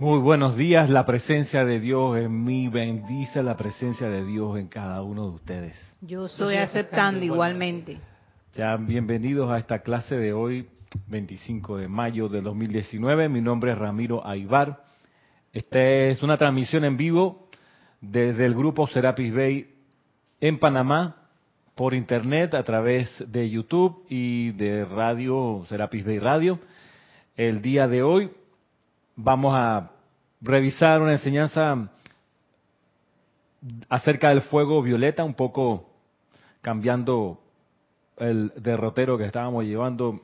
Muy buenos días, la presencia de Dios en mí bendice la presencia de Dios en cada uno de ustedes. Yo estoy aceptando igualmente. Sean bienvenidos a esta clase de hoy, 25 de mayo de 2019. Mi nombre es Ramiro Aybar. Esta es una transmisión en vivo desde el grupo Serapis Bay en Panamá por internet a través de YouTube y de radio Serapis Bay Radio. El día de hoy vamos a revisar una enseñanza acerca del fuego violeta, un poco cambiando el derrotero que estábamos llevando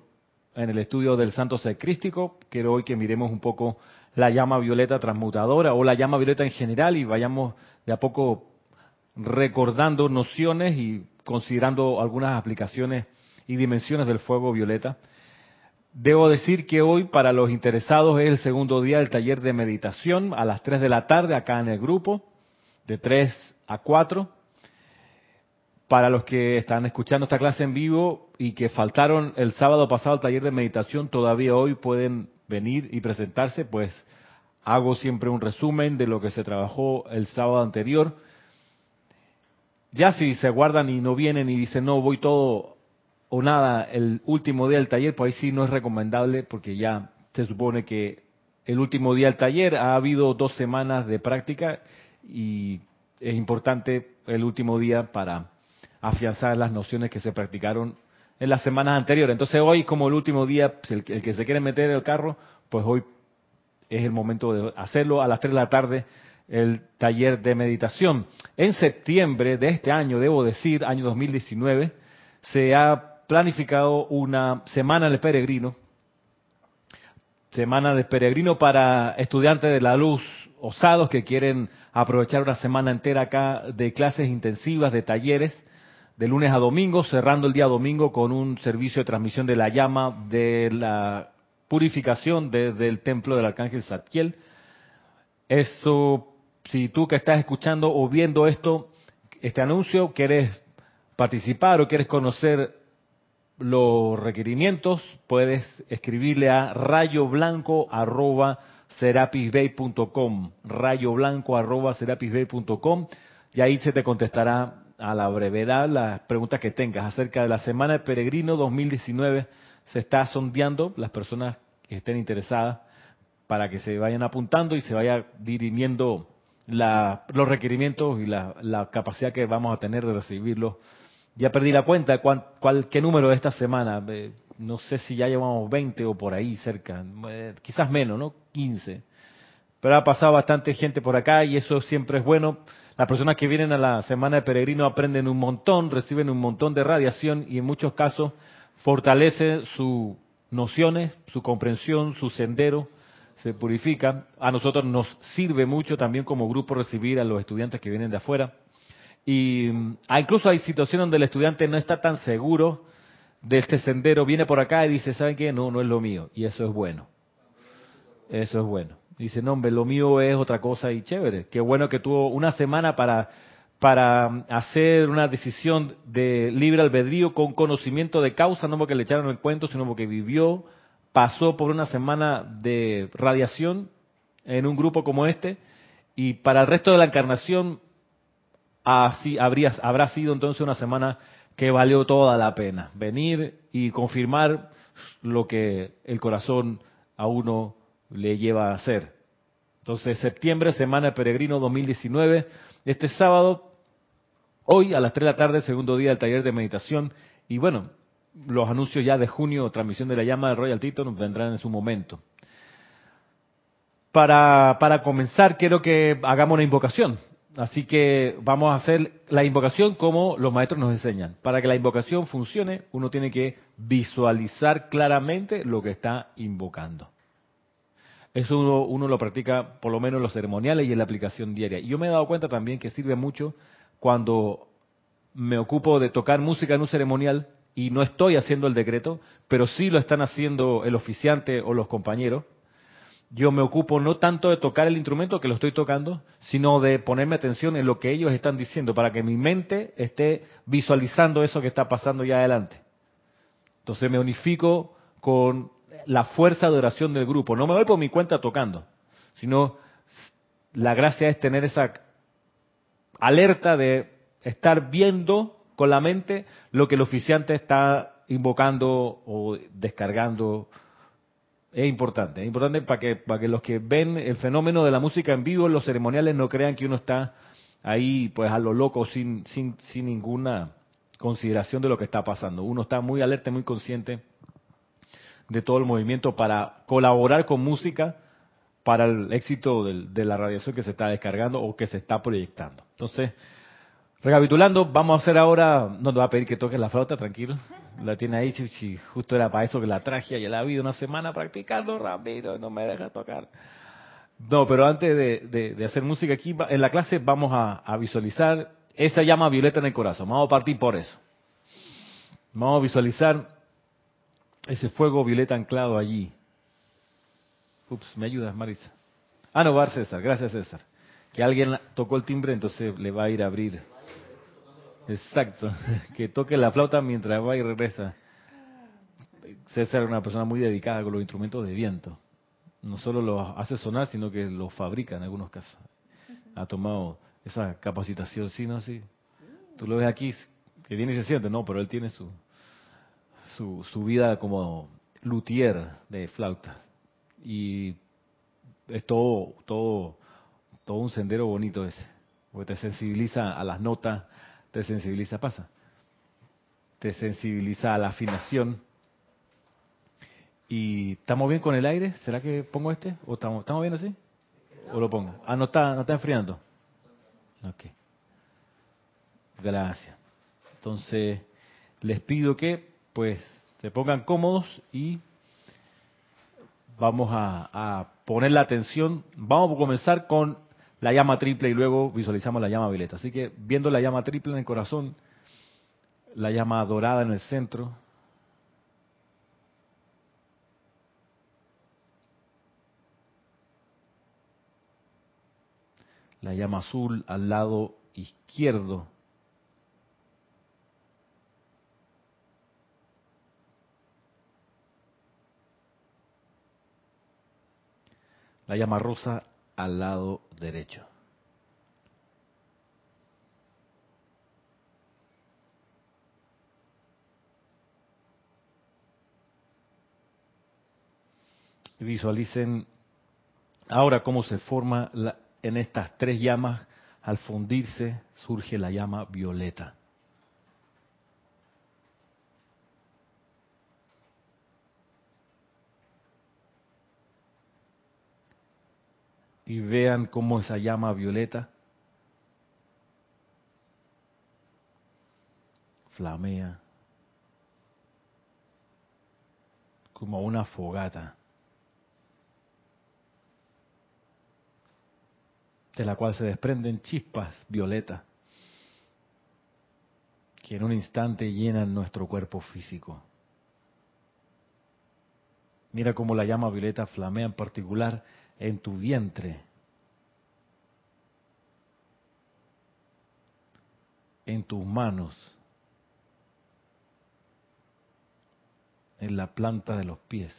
en el estudio del santo secrístico. Quiero hoy que miremos un poco la llama violeta transmutadora o la llama violeta en general y vayamos de a poco recordando nociones y considerando algunas aplicaciones y dimensiones del fuego violeta. Debo decir que hoy para los interesados es el segundo día del taller de meditación a las 3 de la tarde acá en el grupo, de 3 a 4. Para los que están escuchando esta clase en vivo y que faltaron el sábado pasado al taller de meditación, todavía hoy pueden venir y presentarse, pues hago siempre un resumen de lo que se trabajó el sábado anterior. Ya si se guardan y no vienen y dicen, no, voy todo o nada el último día del taller, pues ahí sí no es recomendable porque ya se supone que el último día del taller ha habido dos semanas de práctica y es importante el último día para afianzar las nociones que se practicaron en las semanas anteriores. Entonces hoy como el último día, pues, el, que se quiere meter en el carro, pues hoy es el momento de hacerlo a las 3 de la tarde el taller de meditación. En septiembre de este año, debo decir, año 2019, se ha planificado una semana de peregrino, semana de peregrino para estudiantes de la luz osados que quieren aprovechar una semana entera acá de clases intensivas, de talleres, de lunes a domingo, cerrando el día domingo con un servicio de transmisión de la llama de la purificación desde el templo del arcángel Satkiel. Eso, si tú que estás escuchando o viendo esto, este anuncio, quieres participar o quieres conocer los requerimientos, puedes escribirle a rayo blanco arroba serapisbay.com, rayo blanco arroba serapisbay.com, y ahí se te contestará a la brevedad las preguntas que tengas acerca de la Semana de Peregrino 2019. Se está sondeando las personas que estén interesadas para que se vayan apuntando y se vaya dirimiendo los requerimientos y la, la capacidad que vamos a tener de recibirlos ya perdí la cuenta, cuál, qué número de esta semana. Eh, no sé si ya llevamos 20 o por ahí cerca. Eh, quizás menos, ¿no? 15. Pero ha pasado bastante gente por acá y eso siempre es bueno. Las personas que vienen a la semana de peregrino aprenden un montón, reciben un montón de radiación y en muchos casos fortalece sus nociones, su comprensión, su sendero, se purifica. A nosotros nos sirve mucho también como grupo recibir a los estudiantes que vienen de afuera. Y ah, incluso hay situaciones donde el estudiante no está tan seguro de este sendero, viene por acá y dice, ¿saben qué? No, no es lo mío. Y eso es bueno. Eso es bueno. Dice, no, hombre, lo mío es otra cosa y chévere. Qué bueno que tuvo una semana para, para hacer una decisión de libre albedrío con conocimiento de causa, no porque le echaron el cuento, sino porque vivió, pasó por una semana de radiación en un grupo como este y para el resto de la encarnación así habría, habrá sido entonces una semana que valió toda la pena. Venir y confirmar lo que el corazón a uno le lleva a hacer. Entonces, septiembre, Semana de Peregrino 2019, este sábado, hoy a las 3 de la tarde, segundo día del taller de meditación. Y bueno, los anuncios ya de junio, transmisión de la llama del Royal Tito, nos vendrán en su momento. Para, para comenzar, quiero que hagamos una invocación. Así que vamos a hacer la invocación como los maestros nos enseñan. Para que la invocación funcione, uno tiene que visualizar claramente lo que está invocando. Eso uno, lo practica por lo menos en los ceremoniales y en la aplicación diaria. Y yo me he dado cuenta también que sirve mucho cuando me ocupo de tocar música en un ceremonial y no estoy haciendo el decreto, pero sí lo están haciendo el oficiante o los compañeros yo me ocupo no tanto de tocar el instrumento que lo estoy tocando, sino de ponerme atención en lo que ellos están diciendo para que mi mente esté visualizando eso que está pasando ya adelante. Entonces me unifico con la fuerza de oración del grupo. No me voy por mi cuenta tocando, sino la gracia es tener esa alerta de estar viendo con la mente lo que el oficiante está invocando o descargando. Es importante, es importante para que, para que los que ven el fenómeno de la música en vivo, los ceremoniales, no crean que uno está ahí pues a lo loco sin, sin, sin ninguna consideración de lo que está pasando. Uno está muy alerta, muy consciente de todo el movimiento para colaborar con música para el éxito de, la radiación que se está descargando o que se está proyectando. Entonces, recapitulando, vamos a hacer ahora, no te va a pedir que toques la flauta, tranquilo, la tiene ahí, si justo era para eso que la traje, ya la ha habido una semana practicando, Ramiro, no me deja tocar. No, pero antes de, hacer música aquí, en la clase vamos a, visualizar esa llama violeta en el corazón, vamos a partir por eso. Vamos a visualizar ese fuego violeta anclado allí, Ups, ¿me ayudas, Marisa? Ah, no, va César. Gracias, César. Que alguien tocó el timbre, entonces le va a ir a abrir. Exacto. Que toque la flauta mientras va y regresa. César es una persona muy dedicada con los instrumentos de viento. No solo los hace sonar, sino que los fabrica en algunos casos. Ha tomado esa capacitación, sí, no, sí. Tú lo ves aquí, que viene y se siente, no, pero él tiene su, su, su vida como luthier de flautas y es todo, todo, todo un sendero bonito ese, porque te sensibiliza a las notas, te sensibiliza, pasa, te sensibiliza a la afinación. ¿Y estamos bien con el aire? ¿Será que pongo este? ¿O estamos, estamos bien así? ¿O lo pongo? Ah, no está, no está enfriando. Ok. Gracias. Entonces, les pido que, pues, se pongan cómodos y vamos a, poner la atención. Vamos a comenzar con la llama triple y luego visualizamos la llama violeta. Así que viendo la llama triple en el corazón, la llama dorada en el centro, la llama azul al lado izquierdo la llama rosa al lado derecho. Visualicen ahora cómo se forma en estas tres llamas, al fundirse surge la llama violeta. Y vean cómo esa llama violeta flamea como una fogata de la cual se desprenden chispas violetas que en un instante llenan nuestro cuerpo físico. Mira cómo la llama violeta flamea en particular en tu vientre, en tus manos, en la planta de los pies,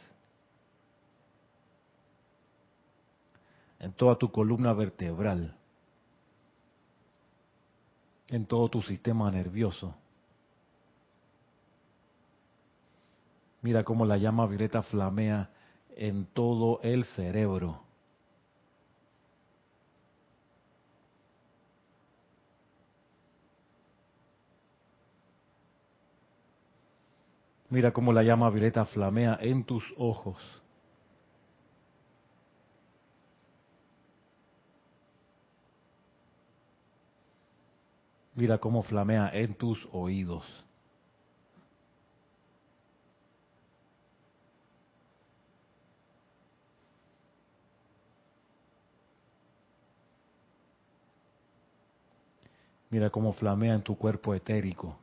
en toda tu columna vertebral, en todo tu sistema nervioso. Mira cómo la llama violeta flamea en todo el cerebro. Mira cómo la llama violeta flamea en tus ojos. Mira cómo flamea en tus oídos. Mira cómo flamea en tu cuerpo etérico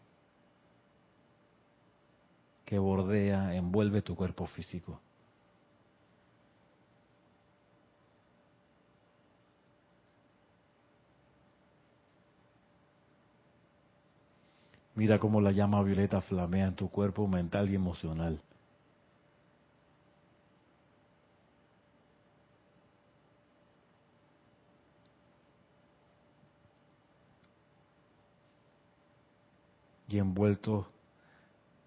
que bordea, envuelve tu cuerpo físico. Mira cómo la llama violeta flamea en tu cuerpo mental y emocional. Y envuelto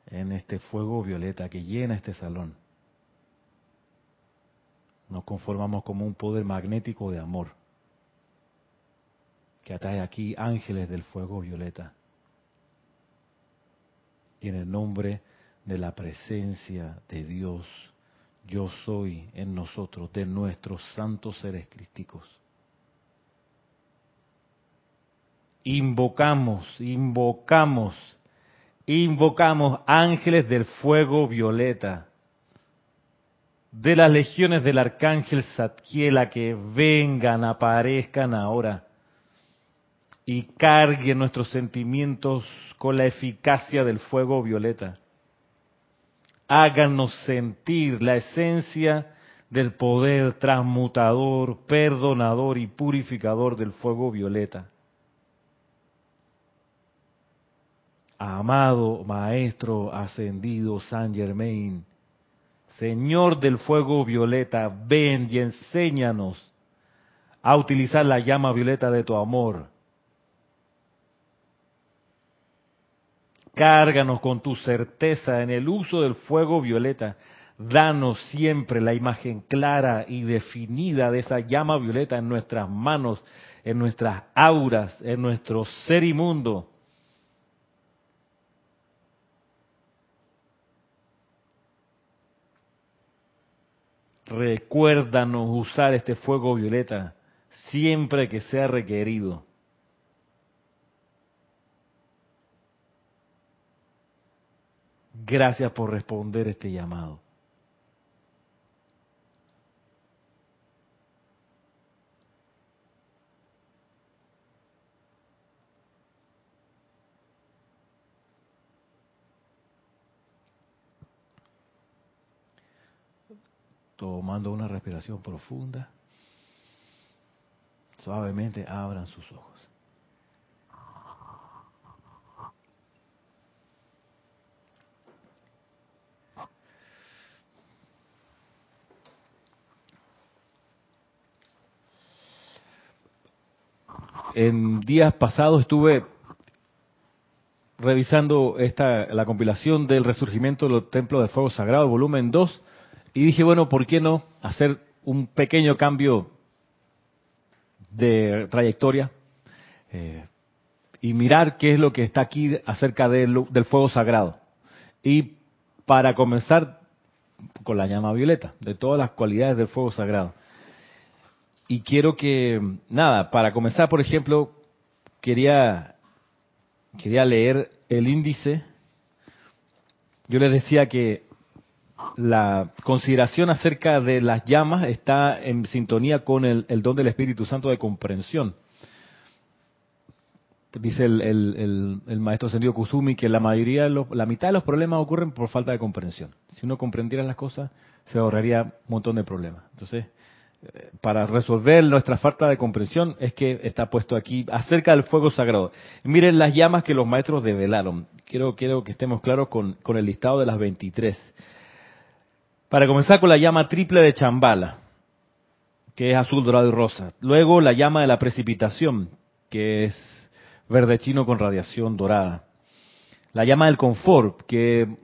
en este fuego violeta que llena este salón. Nos conformamos como un poder magnético de amor que atrae aquí ángeles del fuego violeta. Y en el nombre de la presencia de Dios, yo soy en nosotros, de nuestros santos seres crísticos. Invocamos, invocamos, invocamos ángeles del fuego violeta, de las legiones del arcángel Satkiela que vengan, aparezcan ahora y carguen nuestros sentimientos con la eficacia del fuego violeta háganos sentir la esencia del poder transmutador, perdonador y purificador del fuego violeta. Amado Maestro Ascendido San Germain, Señor del fuego violeta, ven y enséñanos a utilizar la llama violeta de tu amor Cárganos con tu certeza en el uso del fuego violeta. Danos siempre la imagen clara y definida de esa llama violeta en nuestras manos, en nuestras auras, en nuestro ser inmundo. Recuérdanos usar este fuego violeta siempre que sea requerido. Gracias por responder este llamado. Tomando una respiración profunda, suavemente abran sus ojos. en días pasados estuve revisando esta la compilación del resurgimiento de los templos de fuego sagrado, volumen 2, y dije, bueno, ¿por qué no hacer un pequeño cambio de trayectoria eh, y mirar qué es lo que está aquí acerca del fuego sagrado? Y para comenzar con la llama violeta, de todas las cualidades del fuego sagrado. Y quiero que, nada, para comenzar, por ejemplo, quería, quería leer el índice. Yo les decía que la consideración acerca de las llamas está en sintonía con el, don del Espíritu Santo de comprensión. Dice el, maestro Sendio Kusumi que la mayoría, la mitad de los problemas ocurren por falta de comprensión. Si uno comprendiera las cosas, se ahorraría un montón de problemas. Entonces, para resolver nuestra falta de comprensión es que está puesto aquí acerca del fuego sagrado. Miren las llamas que los maestros develaron. Quiero, quiero que estemos claros con, con el listado de las 23. Para comenzar con la llama triple de Chambala, que es azul, dorado y rosa. Luego la llama de la precipitación, que es verde chino con radiación dorada. La llama del confort, que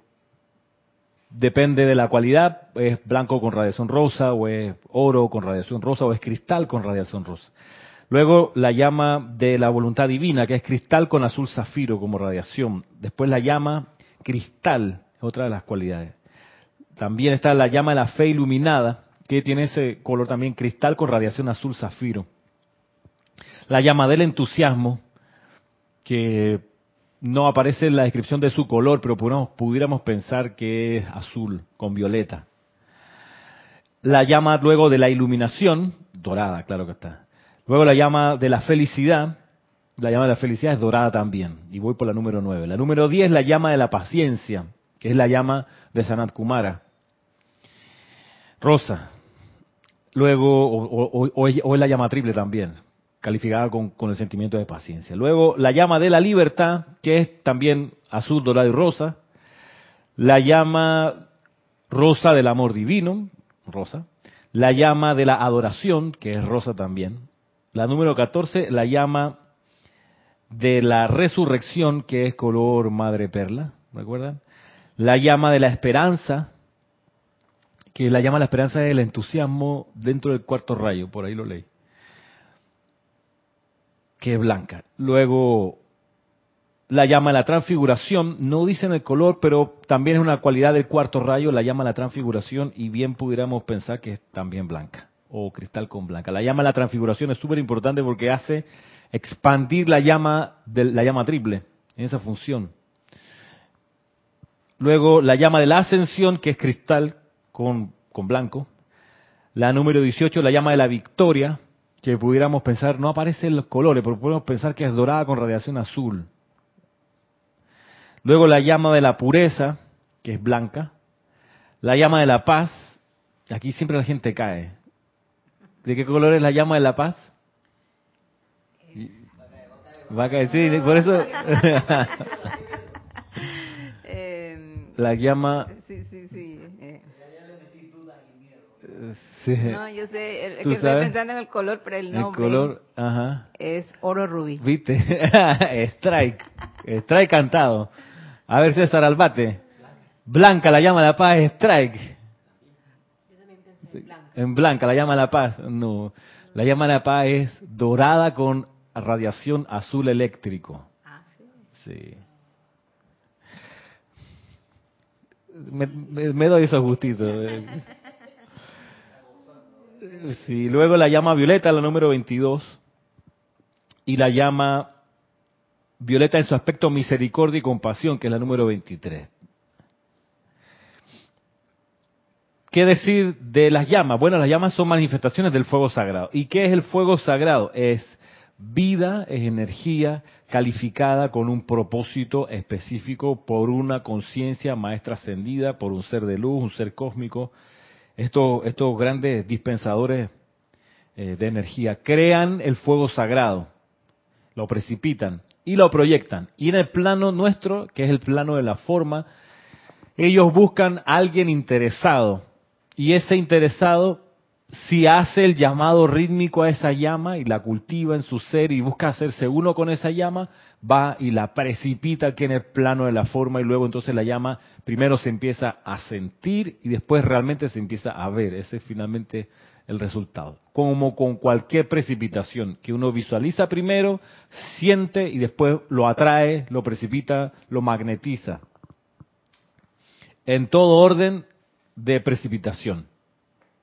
depende de la cualidad, es blanco con radiación rosa, o es oro con radiación rosa, o es cristal con radiación rosa. Luego la llama de la voluntad divina, que es cristal con azul zafiro como radiación. Después la llama cristal, otra de las cualidades. También está la llama de la fe iluminada, que tiene ese color también cristal con radiación azul zafiro. La llama del entusiasmo, que no aparece en la descripción de su color, pero pudiéramos, pensar que es azul con violeta. La llama luego de la iluminación, dorada, claro que está. Luego la llama de la felicidad, la llama de la felicidad es dorada también. Y voy por la número 9. La número 10 es la llama de la paciencia, que es la llama de Sanat Kumara. Rosa. Luego, o, es la llama triple también calificada con, el sentimiento de paciencia. Luego, la llama de la libertad, que es también azul, dorado y rosa. La llama rosa del amor divino, rosa. La llama de la adoración, que es rosa también. La número 14, la llama de la resurrección, que es color madre perla, ¿recuerdan? La llama de la esperanza, que la llama de la esperanza es el entusiasmo dentro del cuarto rayo, por ahí lo leí, que es blanca. Luego, la llama de la transfiguración, no dicen el color, pero también es una cualidad del cuarto rayo, la llama de la transfiguración, y bien pudiéramos pensar que es también blanca, o cristal con blanca. La llama de la transfiguración es súper importante porque hace expandir la llama, de, la llama triple en esa función. Luego la llama de la ascensión, que es cristal con, con blanco. La número 18, la llama de la victoria, que pudiéramos pensar, no aparecen los colores, pero podemos pensar que es dorada con radiación azul. Luego la llama de la pureza, que es blanca. La llama de la paz, aquí siempre la gente cae. ¿De qué color es la llama de la paz? Va a caer, sí, por eso. la llama. Sí, sí, sí. Eh. Sí. No, yo sé, el, que estoy pensando en el color, pero el nombre El color, ajá. es oro rubí. ¿Viste? Strike. Strike cantado. A ver, César Albate. Blanca, la llama de la paz, Strike. En blanca, la llama de la paz. No. La llama de la paz es dorada con radiación azul eléctrico. Ah, sí. Sí. Me, me, doy esos gustitos. Sí, luego la llama violeta, la número 22, y la llama violeta en su aspecto misericordia y compasión, que es la número 23. ¿Qué decir de las llamas? Bueno, las llamas son manifestaciones del fuego sagrado. ¿Y qué es el fuego sagrado? Es vida, es energía calificada con un propósito específico por una conciencia maestra ascendida, por un ser de luz, un ser cósmico. Estos, estos grandes dispensadores eh, de energía crean el fuego sagrado, lo precipitan y lo proyectan. Y en el plano nuestro, que es el plano de la forma, ellos buscan a alguien interesado. Y ese interesado, si hace el llamado rítmico a esa llama y la cultiva en su ser y busca hacerse uno con esa llama, va y la precipita aquí en el plano de la forma y luego entonces la llama primero se empieza a sentir y después realmente se empieza a ver. Ese es finalmente el resultado. Como con cualquier precipitación, que uno visualiza primero, siente y después lo atrae, lo precipita, lo magnetiza. En todo orden de precipitación.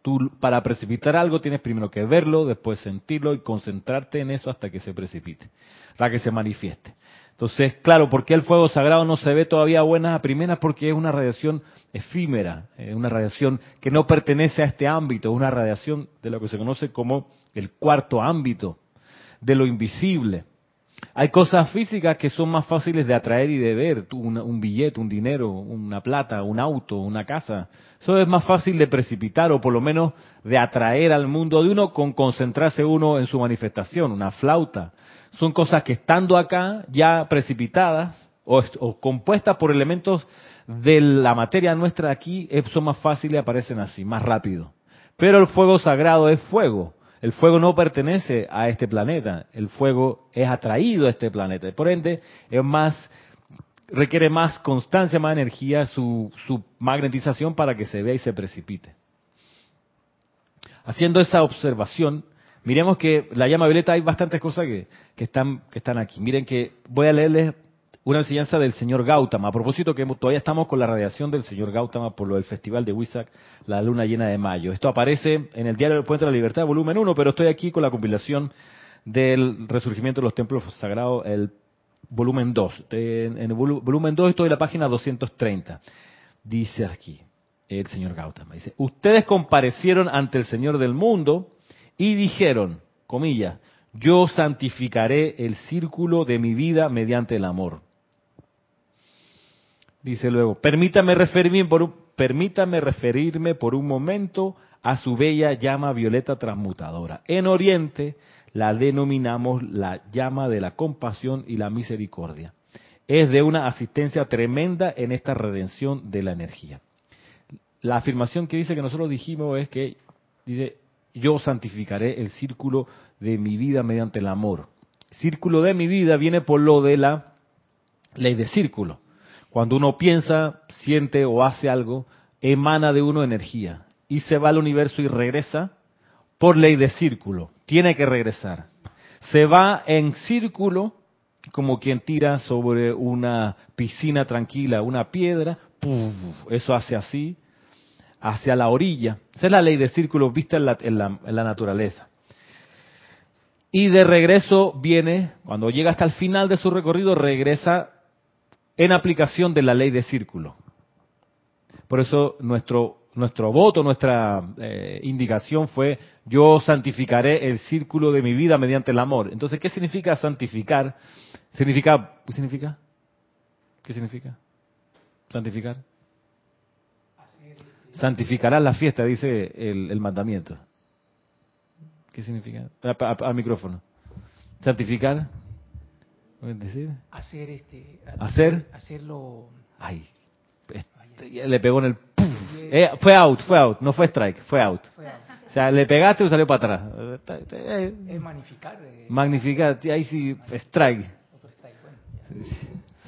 Tú para precipitar algo tienes primero que verlo, después sentirlo y concentrarte en eso hasta que se precipite, hasta que se manifieste. Entonces, claro, ¿por qué el fuego sagrado no se ve todavía buenas a primeras? Porque es una radiación efímera, es una radiación que no pertenece a este ámbito, es una radiación de lo que se conoce como el cuarto ámbito, de lo invisible. Hay cosas físicas que son más fáciles de atraer y de ver, un, billete, un dinero, una plata, un auto, una casa. Eso es más fácil de precipitar o por lo menos de atraer al mundo de uno con concentrarse uno en su manifestación, una flauta. Son cosas que estando acá ya precipitadas o, o compuestas por elementos de la materia nuestra aquí, son más fáciles aparecen así, más rápido. Pero el fuego sagrado es fuego el fuego no pertenece a este planeta, el fuego es atraído a este planeta. Por ende, es más, requiere más constancia, más energía su, su magnetización para que se vea y se precipite. Haciendo esa observación, miremos que la llama violeta hay bastantes cosas que, están, que están aquí. Miren que voy a leerles una enseñanza del señor Gautama. A propósito que todavía estamos con la radiación del señor Gautama por lo del festival de Huizac, la luna llena de mayo. Esto aparece en el diario del Puente de la Libertad, volumen 1, pero estoy aquí con la compilación del resurgimiento de los templos sagrados, el volumen 2. En el volumen 2 estoy en la página 230. Dice aquí el señor Gautama, dice, ustedes comparecieron ante el Señor del mundo y dijeron, comillas, yo santificaré el círculo de mi vida mediante el amor. Dice luego, permítame referirme por un, permítame referirme por un momento a su bella llama violeta transmutadora. En Oriente la denominamos la llama de la compasión y la misericordia. Es de una asistencia tremenda en esta redención de la energía. La afirmación que dice que nosotros dijimos es que dice, yo santificaré el círculo de mi vida mediante el amor. Círculo de mi vida viene por lo de la ley de círculo. Cuando uno piensa, siente o hace algo, emana de uno energía y se va al universo y regresa por ley de círculo. Tiene que regresar. Se va en círculo como quien tira sobre una piscina tranquila una piedra, eso hace así, hacia la orilla. Esa es la ley de círculo vista en la, en la naturaleza. Y de regreso viene, cuando llega hasta el final de su recorrido, regresa en aplicación de la ley de círculo. Por eso nuestro nuestro voto, nuestra eh, indicación fue yo santificaré el círculo de mi vida mediante el amor. Entonces, ¿qué significa santificar? Significa, ¿qué significa? ¿Qué significa? Santificar. Santificarás la fiesta, dice el, mandamiento. ¿Qué significa? Al micrófono. Santificar. Decir? Hacer este. Hacer. Hacerlo. Ay, este, le pegó en el eh, fue out, fue out, no fue strike, fue out. O sea, le pegaste y salió para atrás. Es magnificar. Eh. Magnificar, ahí sí, strike.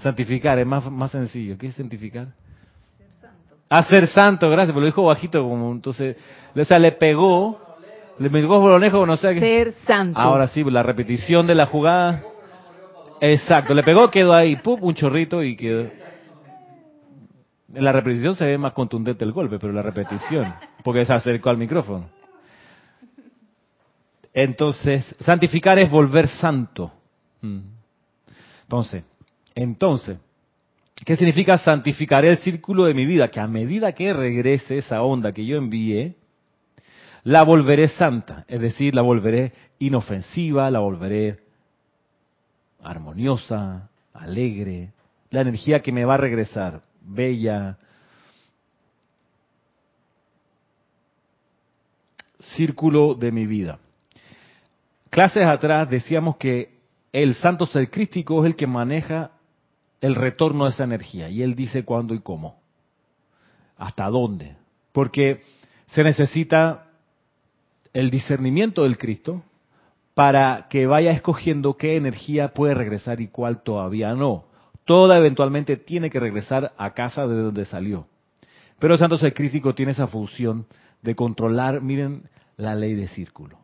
Santificar, es más, más sencillo. ¿Qué es santificar? Ser santo. Ah, ser santo, gracias, pero lo dijo bajito, como entonces, o sea, le pegó, le pegó bolonejo, no sé qué. Ser santo. Ahora sí, la repetición de la jugada. Exacto, le pegó, quedó ahí, pum, un chorrito y quedó. En la repetición se ve más contundente el golpe, pero la repetición, porque se acercó al micrófono. Entonces, santificar es volver santo. Mm. Entonces, entonces, ¿qué significa santificar el círculo de mi vida? Que a medida que regrese esa onda que yo envié, la volveré santa, es decir, la volveré inofensiva, la volveré armoniosa, alegre, la energía que me va a regresar bella. Círculo de mi vida. Clases atrás decíamos que el santo ser crístico es el que maneja el retorno de esa energía y él dice cuándo y cómo, hasta dónde, porque se necesita el discernimiento del Cristo para que vaya escogiendo qué energía puede regresar y cuál todavía no toda eventualmente tiene que regresar a casa de donde salió. Pero el santo crítico tiene esa función de controlar, miren, la ley de círculo.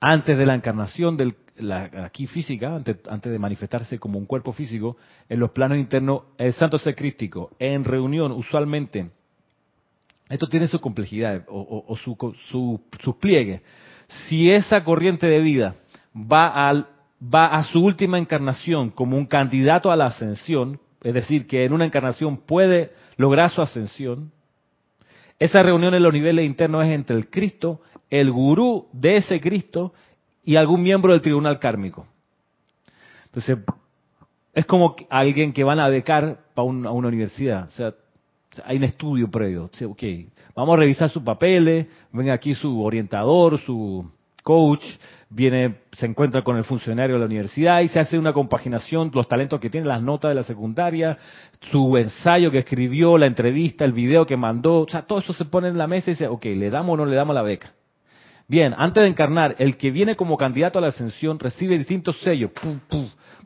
Antes de la encarnación del, aquí física, antes, de manifestarse como un cuerpo físico, en los planos internos, el santo ser crítico, en reunión, usualmente, esto tiene su complejidad o, su, su, sus pliegues. Si esa corriente de vida va a su última encarnación como un candidato a la ascensión, es decir, que en una encarnación puede lograr su ascensión, esa reunión en los niveles internos es entre el Cristo, el gurú de ese Cristo y algún miembro del tribunal kármico. Entonces, es como alguien que van a becar para una, universidad. O sea, hay un estudio previo. vamos a revisar sus papeles, ven aquí su orientador, su coach, viene, se encuentra con el funcionario de la universidad y se hace una compaginación, los talentos que tiene, las notas de la secundaria, su ensayo que escribió, la entrevista, el video que mandó, o sea, todo eso se pone en la mesa y dice, ok, ¿le damos o no le damos la beca? Bien, antes de encarnar, el que viene como candidato a la ascensión recibe distintos sellos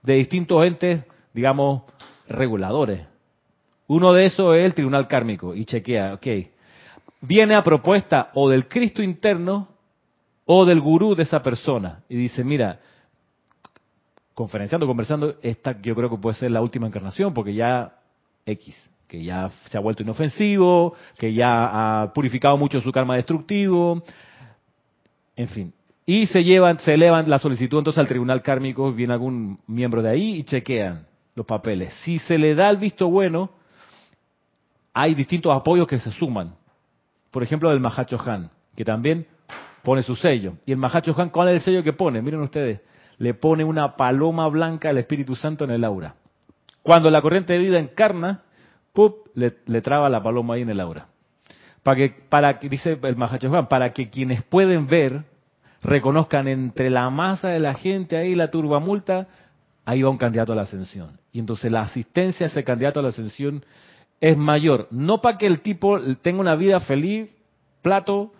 de distintos entes, digamos, reguladores. Uno de esos es el tribunal kármico y chequea, ok, viene a propuesta o del Cristo interno o del gurú de esa persona y dice, mira, conferenciando, conversando, esta yo creo que puede ser la última encarnación porque ya X, que ya se ha vuelto inofensivo, que ya ha purificado mucho su karma destructivo, en fin. Y se llevan, se elevan la solicitud entonces al tribunal kármico, viene algún miembro de ahí y chequean los papeles. Si se le da el visto bueno, hay distintos apoyos que se suman. Por ejemplo, del Mahacho Han, que también pone su sello. Y el Mahacho Han, ¿cuál es el sello que pone? Miren ustedes, le pone una paloma blanca al Espíritu Santo en el aura. Cuando la corriente de vida encarna, ¡pup! Le, traba la paloma ahí en el aura. Para que, para que, dice el Mahacho Han, para que quienes pueden ver reconozcan entre la masa de la gente ahí, la turbamulta, ahí va un candidato a la ascensión. Y entonces la asistencia a ese candidato a la ascensión es mayor. No para que el tipo tenga una vida feliz, plato,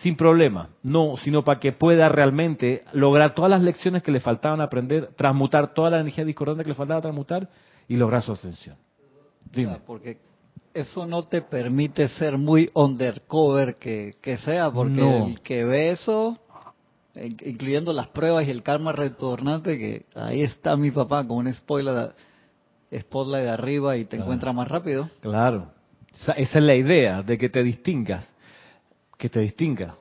sin problema, no, sino para que pueda realmente lograr todas las lecciones que le faltaban aprender, transmutar toda la energía discordante que le faltaba transmutar y lograr su ascensión. Dime. Porque eso no te permite ser muy undercover que, que sea, porque el que ve eso, incluyendo las pruebas y el karma retornante, que ahí está mi papá con un spoiler, spotlight de arriba y te encuentra más rápido. Claro, esa, es la idea, de que te distingas, que te distingas.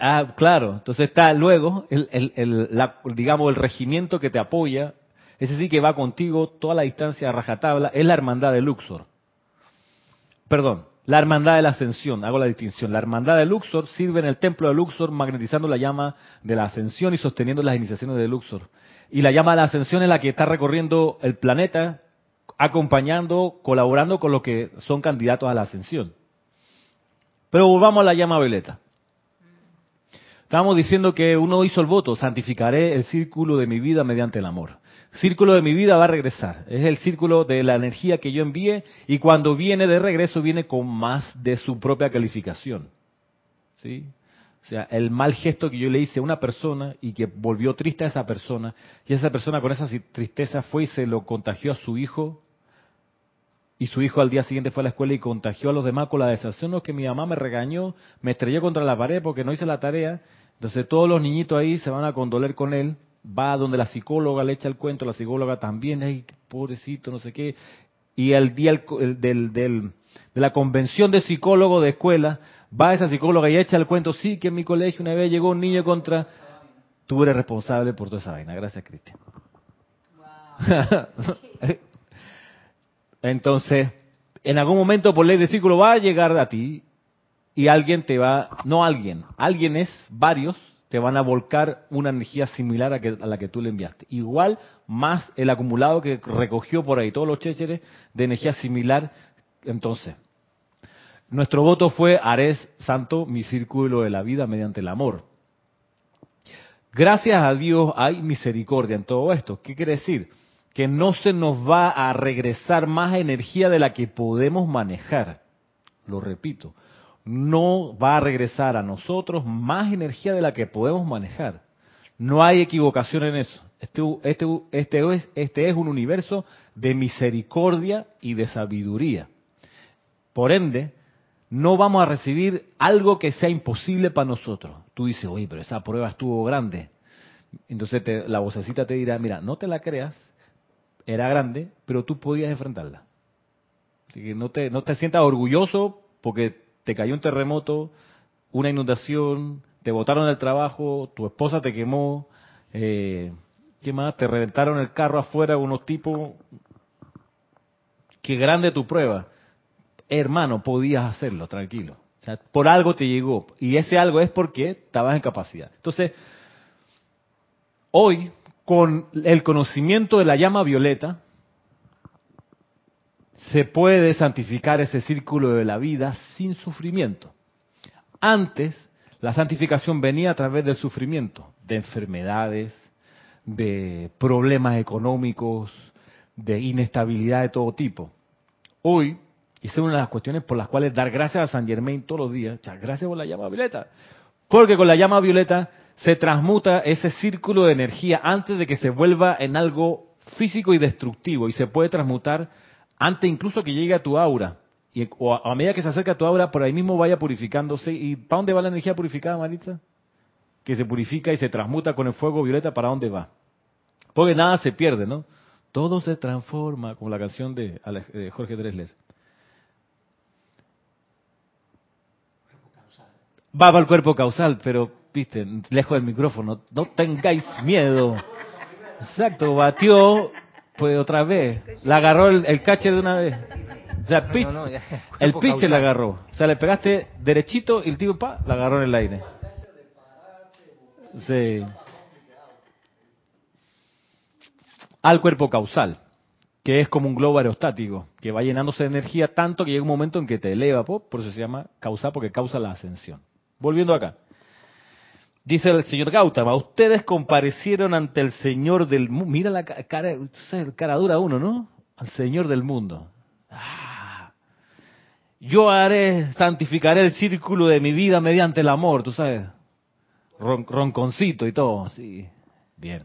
ah, claro, entonces está luego, el, el, el digamos, el regimiento que te apoya ese sí que va contigo toda la distancia a rajatabla, es la hermandad de Luxor. Perdón, la hermandad de la ascensión, hago la distinción. La hermandad de Luxor sirve en el templo de Luxor magnetizando la llama de la ascensión y sosteniendo las iniciaciones de Luxor. Y la llama de la ascensión es la que está recorriendo el planeta, acompañando, colaborando con los que son candidatos a la ascensión. Pero volvamos a la llama violeta. Estábamos diciendo que uno hizo el voto, santificaré el círculo de mi vida mediante el amor círculo de mi vida va a regresar. Es el círculo de la energía que yo envié y cuando viene de regreso viene con más de su propia calificación. ¿Sí? O sea, el mal gesto que yo le hice a una persona y que volvió triste a esa persona, y esa persona con esa tristeza fue y se lo contagió a su hijo, y su hijo al día siguiente fue a la escuela y contagió a los demás con la desacción, no, que mi mamá me regañó, me estrelló contra la pared porque no hice la tarea, entonces todos los niñitos ahí se van a condoler con él, va donde la psicóloga le echa el cuento, la psicóloga también, ay, pobrecito, no sé qué, y al día del, del, de la convención de psicólogo de escuela, va esa psicóloga y echa el cuento, sí, que en mi colegio una vez llegó un niño contra... Tú eres responsable por toda esa vaina. Gracias, Cristian. Entonces, en algún momento por ley de círculo va a llegar a ti y alguien te va, no alguien, alguien es varios te van a volcar una energía similar a, la que tú le enviaste. Igual más el acumulado que recogió por ahí todos los chécheres de energía similar. Entonces, nuestro voto fue, haré santo mi círculo de la vida mediante el amor. Gracias a Dios hay misericordia en todo esto. ¿Qué quiere decir? Que no se nos va a regresar más energía de la que podemos manejar. Lo repito, no va a regresar a nosotros más energía de la que podemos manejar. No hay equivocación en eso. Este, este, este, es, este es un universo de misericordia y de sabiduría. Por ende, no vamos a recibir algo que sea imposible para nosotros. Tú dices, oye, pero esa prueba estuvo grande. Entonces la vocecita te dirá, mira, no te la creas, era grande, pero tú podías enfrentarla. Así que no te, no te sientas orgulloso porque te cayó un terremoto, una inundación, te botaron del trabajo, tu esposa te quemó, eh, ¿qué más? Te reventaron el carro afuera unos tipos. Qué grande tu prueba. Hermano, podías hacerlo, tranquilo. O sea, por algo te llegó. Y ese algo es porque estabas en capacidad. Entonces, hoy, con el conocimiento de la llama violeta, se puede santificar ese círculo de la vida sin sufrimiento. Antes, la santificación venía a través del sufrimiento, de enfermedades, de problemas económicos, de inestabilidad de todo tipo. Hoy, y esa es una de las cuestiones por las cuales dar gracias a San Germain todos los días, gracias por la llama violeta, porque con la llama violeta se transmuta ese círculo de energía antes de que se vuelva en algo físico y destructivo y se puede transmutar antes incluso que llegue a tu aura, y, o a, medida que se acerca a tu aura, por ahí mismo vaya purificándose. ¿Y para dónde va la energía purificada, Maritza? Que se purifica y se transmuta con el fuego violeta, ¿para dónde va? Porque nada se pierde, ¿no? Todo se transforma, como la canción de, Jorge Dresler. Va para el cuerpo causal, pero, viste, lejos del micrófono, no tengáis miedo. Exacto, batió pues otra vez. La agarró el, el catcher de una vez. O sea, el pitcher la agarró. O sea, le pegaste derechito y el tipo, pa, la agarró en el aire. Sí. Al cuerpo causal, que es como un globo aerostático, que va llenándose de energía tanto que llega un momento en que te eleva, por eso se llama causal, porque causa la ascensión. Volviendo acá. Dice el señor Gautama, ustedes comparecieron ante el Señor del mundo. Mira la cara, cara dura uno, ¿no? Al Señor del mundo. Ah. yo haré, santificaré el círculo de mi vida mediante el amor, tú sabes, ronconcito y todo, sí, bien.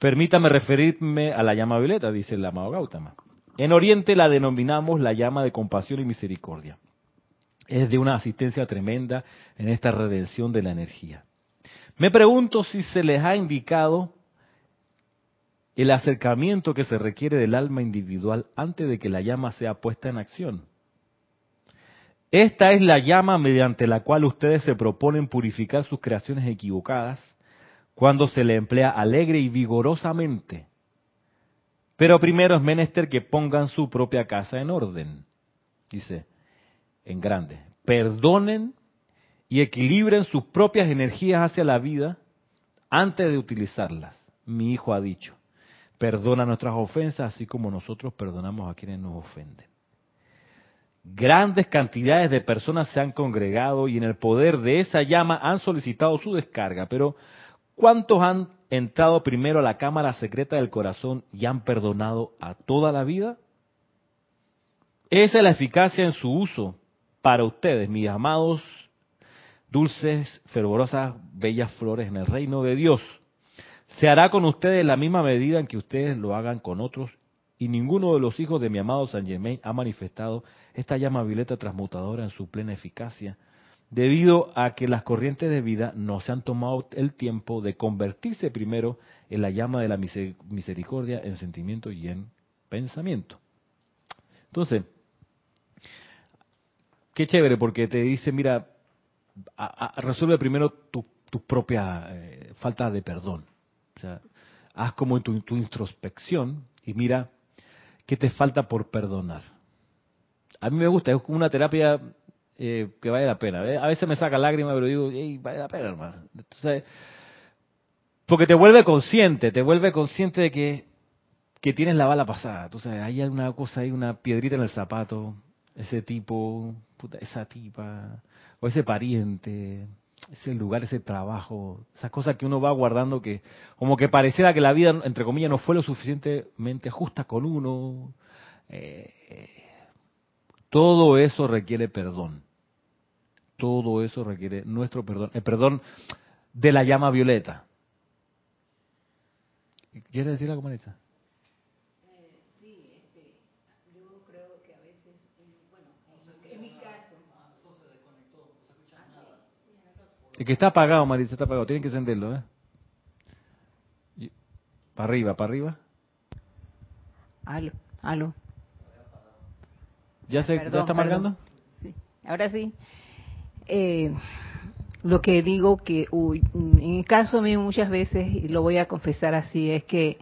Permítame referirme a la llama violeta, dice el amado Gautama. En Oriente la denominamos la llama de compasión y misericordia. Es de una asistencia tremenda en esta redención de la energía. Me pregunto si se les ha indicado el acercamiento que se requiere del alma individual antes de que la llama sea puesta en acción. Esta es la llama mediante la cual ustedes se proponen purificar sus creaciones equivocadas cuando se le emplea alegre y vigorosamente. Pero primero es menester que pongan su propia casa en orden. Dice, en grande, perdonen y equilibren sus propias energías hacia la vida antes de utilizarlas. Mi hijo ha dicho, perdona nuestras ofensas así como nosotros perdonamos a quienes nos ofenden. Grandes cantidades de personas se han congregado y en el poder de esa llama han solicitado su descarga, pero ¿cuántos han entrado primero a la cámara secreta del corazón y han perdonado a toda la vida? Esa es la eficacia en su uso para ustedes, mis amados, dulces, fervorosas, bellas flores en el reino de Dios. Se hará con ustedes la misma medida en que ustedes lo hagan con otros y ninguno de los hijos de mi amado San Germain ha manifestado esta llama violeta transmutadora en su plena eficacia, debido a que las corrientes de vida no se han tomado el tiempo de convertirse primero en la llama de la misericordia en sentimiento y en pensamiento. Entonces, qué chévere, porque te dice, mira, resuelve primero tu, propia eh, falta de perdón. O sea, haz como tu, tu introspección y mira ¿Qué te falta por perdonar? A mí me gusta, es como una terapia eh, que vale la pena. A veces me saca lágrimas, pero digo, vale la pena, hermano. Entonces, porque te vuelve consciente, te vuelve consciente de que, que tienes la bala pasada. Sabes, hay alguna cosa, hay una piedrita en el zapato, ese tipo, esa tipa, o ese pariente, ese lugar, ese trabajo, esas cosas que uno va guardando que como que pareciera que la vida, entre comillas, no fue lo suficientemente justa con uno. Eh, todo eso requiere perdón. Todo eso requiere nuestro perdón, el perdón de la llama violeta. ¿Quieres decir algo, Marisa? El que está apagado, Marisa, está apagado. Tienen que encenderlo, ¿eh? Para arriba, para arriba. Aló, aló. ¿Ya, se, ¿ya está marcando? Sí, ahora sí. Eh, lo que digo que en el caso mío muchas veces, y lo voy a confesar así, es que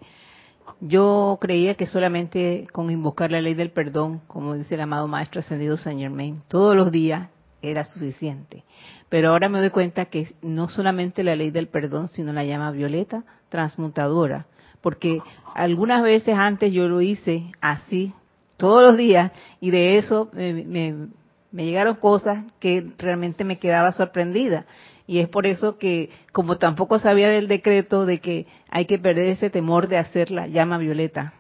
yo creía que solamente con invocar la ley del perdón, como dice el amado Maestro Ascendido Saint Germain, todos los días era suficiente. Pero ahora me doy cuenta que no solamente la ley del perdón, sino la llama violeta transmutadora. Porque algunas veces antes yo lo hice así, todos los días, y de eso me, llegaron cosas que realmente me quedaba sorprendida. Y es por eso que, como tampoco sabía del decreto de que hay que perder ese temor de hacer la llama violeta,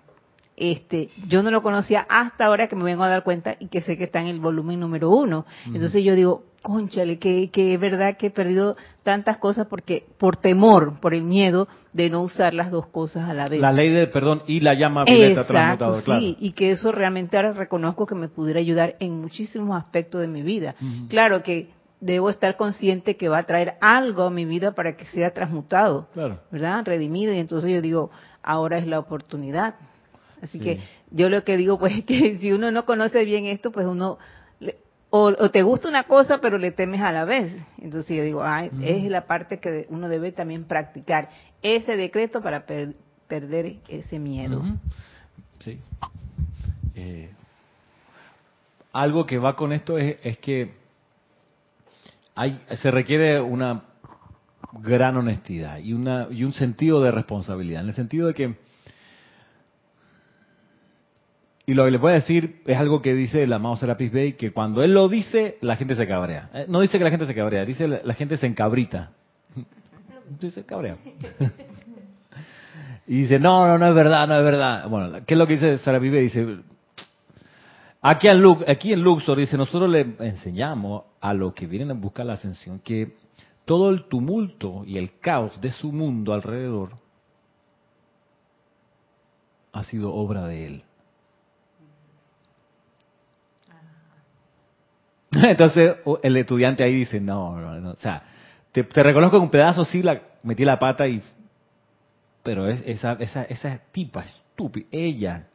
este, yo no lo conocía hasta ahora que me vengo a dar cuenta y que sé que está en el volumen número uno. Entonces yo digo, conchale, que, que es verdad que he perdido tantas cosas porque por temor, por el miedo de no usar las dos cosas a la vez. La ley del perdón y la llama violeta Exacto, sí, y que eso realmente ahora reconozco que me pudiera ayudar en muchísimos aspectos de mi vida. Claro que debo estar consciente que va a traer algo a mi vida para que sea transmutado, ¿verdad? Redimido y entonces yo digo, ahora es la oportunidad. Así que yo lo que digo pues es que si uno no conoce bien esto, pues uno o, te gusta una cosa pero le temes a la vez. Entonces yo digo, es la parte que uno debe también practicar ese decreto para perder ese miedo. Sí. Eh, algo que va con esto es, es que hay, se requiere una gran honestidad y, una, y un sentido de responsabilidad, en el sentido de que y lo que le voy a decir es algo que dice el amado Serapis Bey, que cuando él lo dice, la gente se cabrea. Eh, no dice que la gente se cabrea, dice la, la gente se encabrita. Dice cabrea. Y dice, no, no, no es verdad, no es verdad. Bueno, ¿qué es lo que dice Serapis Bey? Dice, Aquí en, aquí en Luxor dice, nosotros le enseñamos a los que vienen a buscar la ascensión que todo el tumulto y el caos de su mundo alrededor ha sido obra de él. Entonces el estudiante ahí dice, no, no, no, o sea, te, reconozco un pedazo sí la metí la pata y... Pero es, esa, esa, esa tipa estúpida, ella,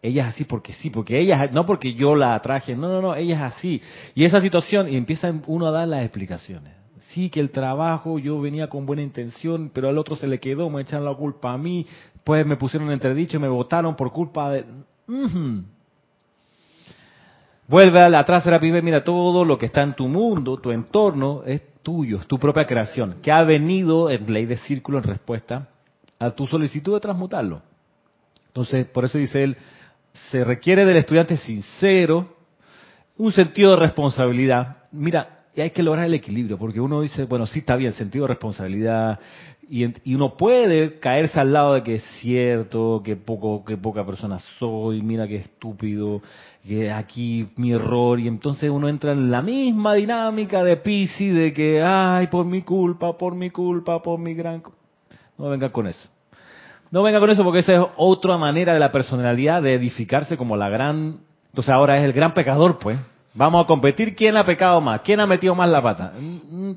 ella es así porque sí, porque ella, no porque yo la atraje, no, no, no, ella es así. Y esa situación, y empieza uno a dar las explicaciones. Sí, que el trabajo, yo venía con buena intención, pero al otro se le quedó, me echan la culpa a mí, pues me pusieron entredicho me votaron por culpa de... Ujú. Vuelve a la atrás, Bey, mira, todo lo que está en tu mundo, tu entorno, es tuyo, es tu propia creación, que ha venido en ley de círculo en respuesta a tu solicitud de transmutarlo. Entonces, por eso dice él, se requiere del estudiante sincero, un sentido de responsabilidad. Mira, y hay que lograr el equilibrio, porque uno dice, bueno, sí está bien, sentido de responsabilidad, y, y uno puede caerse al lado de que es cierto, que poco, que poca persona soy, mira qué estúpido, que aquí mi error, y entonces uno entra en la misma dinámica de Pisi, de que, ay, por mi culpa, por mi culpa, por mi gran... cu-". No venga con eso. No venga con eso porque esa es otra manera de la personalidad de edificarse como la gran... Entonces ahora es el gran pecador, pues. Vamos a competir quién ha pecado más, quién ha metido más la pata. Mm, mm,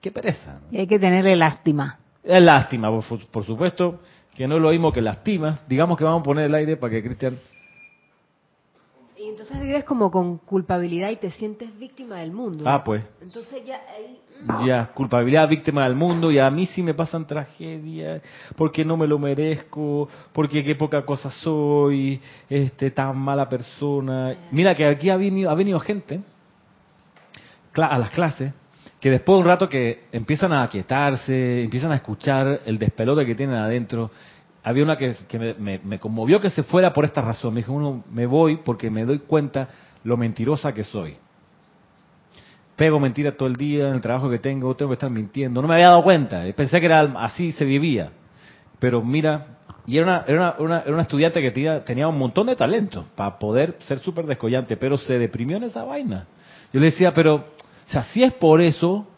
Qué pereza. Y hay que tenerle lástima. Es lástima, por, supuesto, que no es lo mismo que lastima. Digamos que vamos a poner el aire para que Cristian... Entonces vives como con culpabilidad y te sientes víctima del mundo. Ah, pues. Entonces ya ahí... Ya, culpabilidad, víctima del mundo, y a mí sí me pasan tragedias, porque no me lo merezco, porque qué poca cosa soy, este, tan mala persona. Mira que aquí ha venido, ha venido gente a las clases que después de un rato que empiezan a aquietarse, empiezan a escuchar el despelote que tienen adentro. Había una que, me, me- conmovió que se fuera por esta razón. Me dijo, uno, me voy porque me doy cuenta lo mentirosa que soy pego mentiras todo el día en el trabajo que tengo, tengo que estar mintiendo. No me había dado cuenta, pensé que era así se vivía. Pero mira, y era una, era una, era una estudiante que tenía, tenía un montón de talento para poder ser súper descollante, pero se deprimió en esa vaina. Yo le decía, pero, o sea, si es por eso,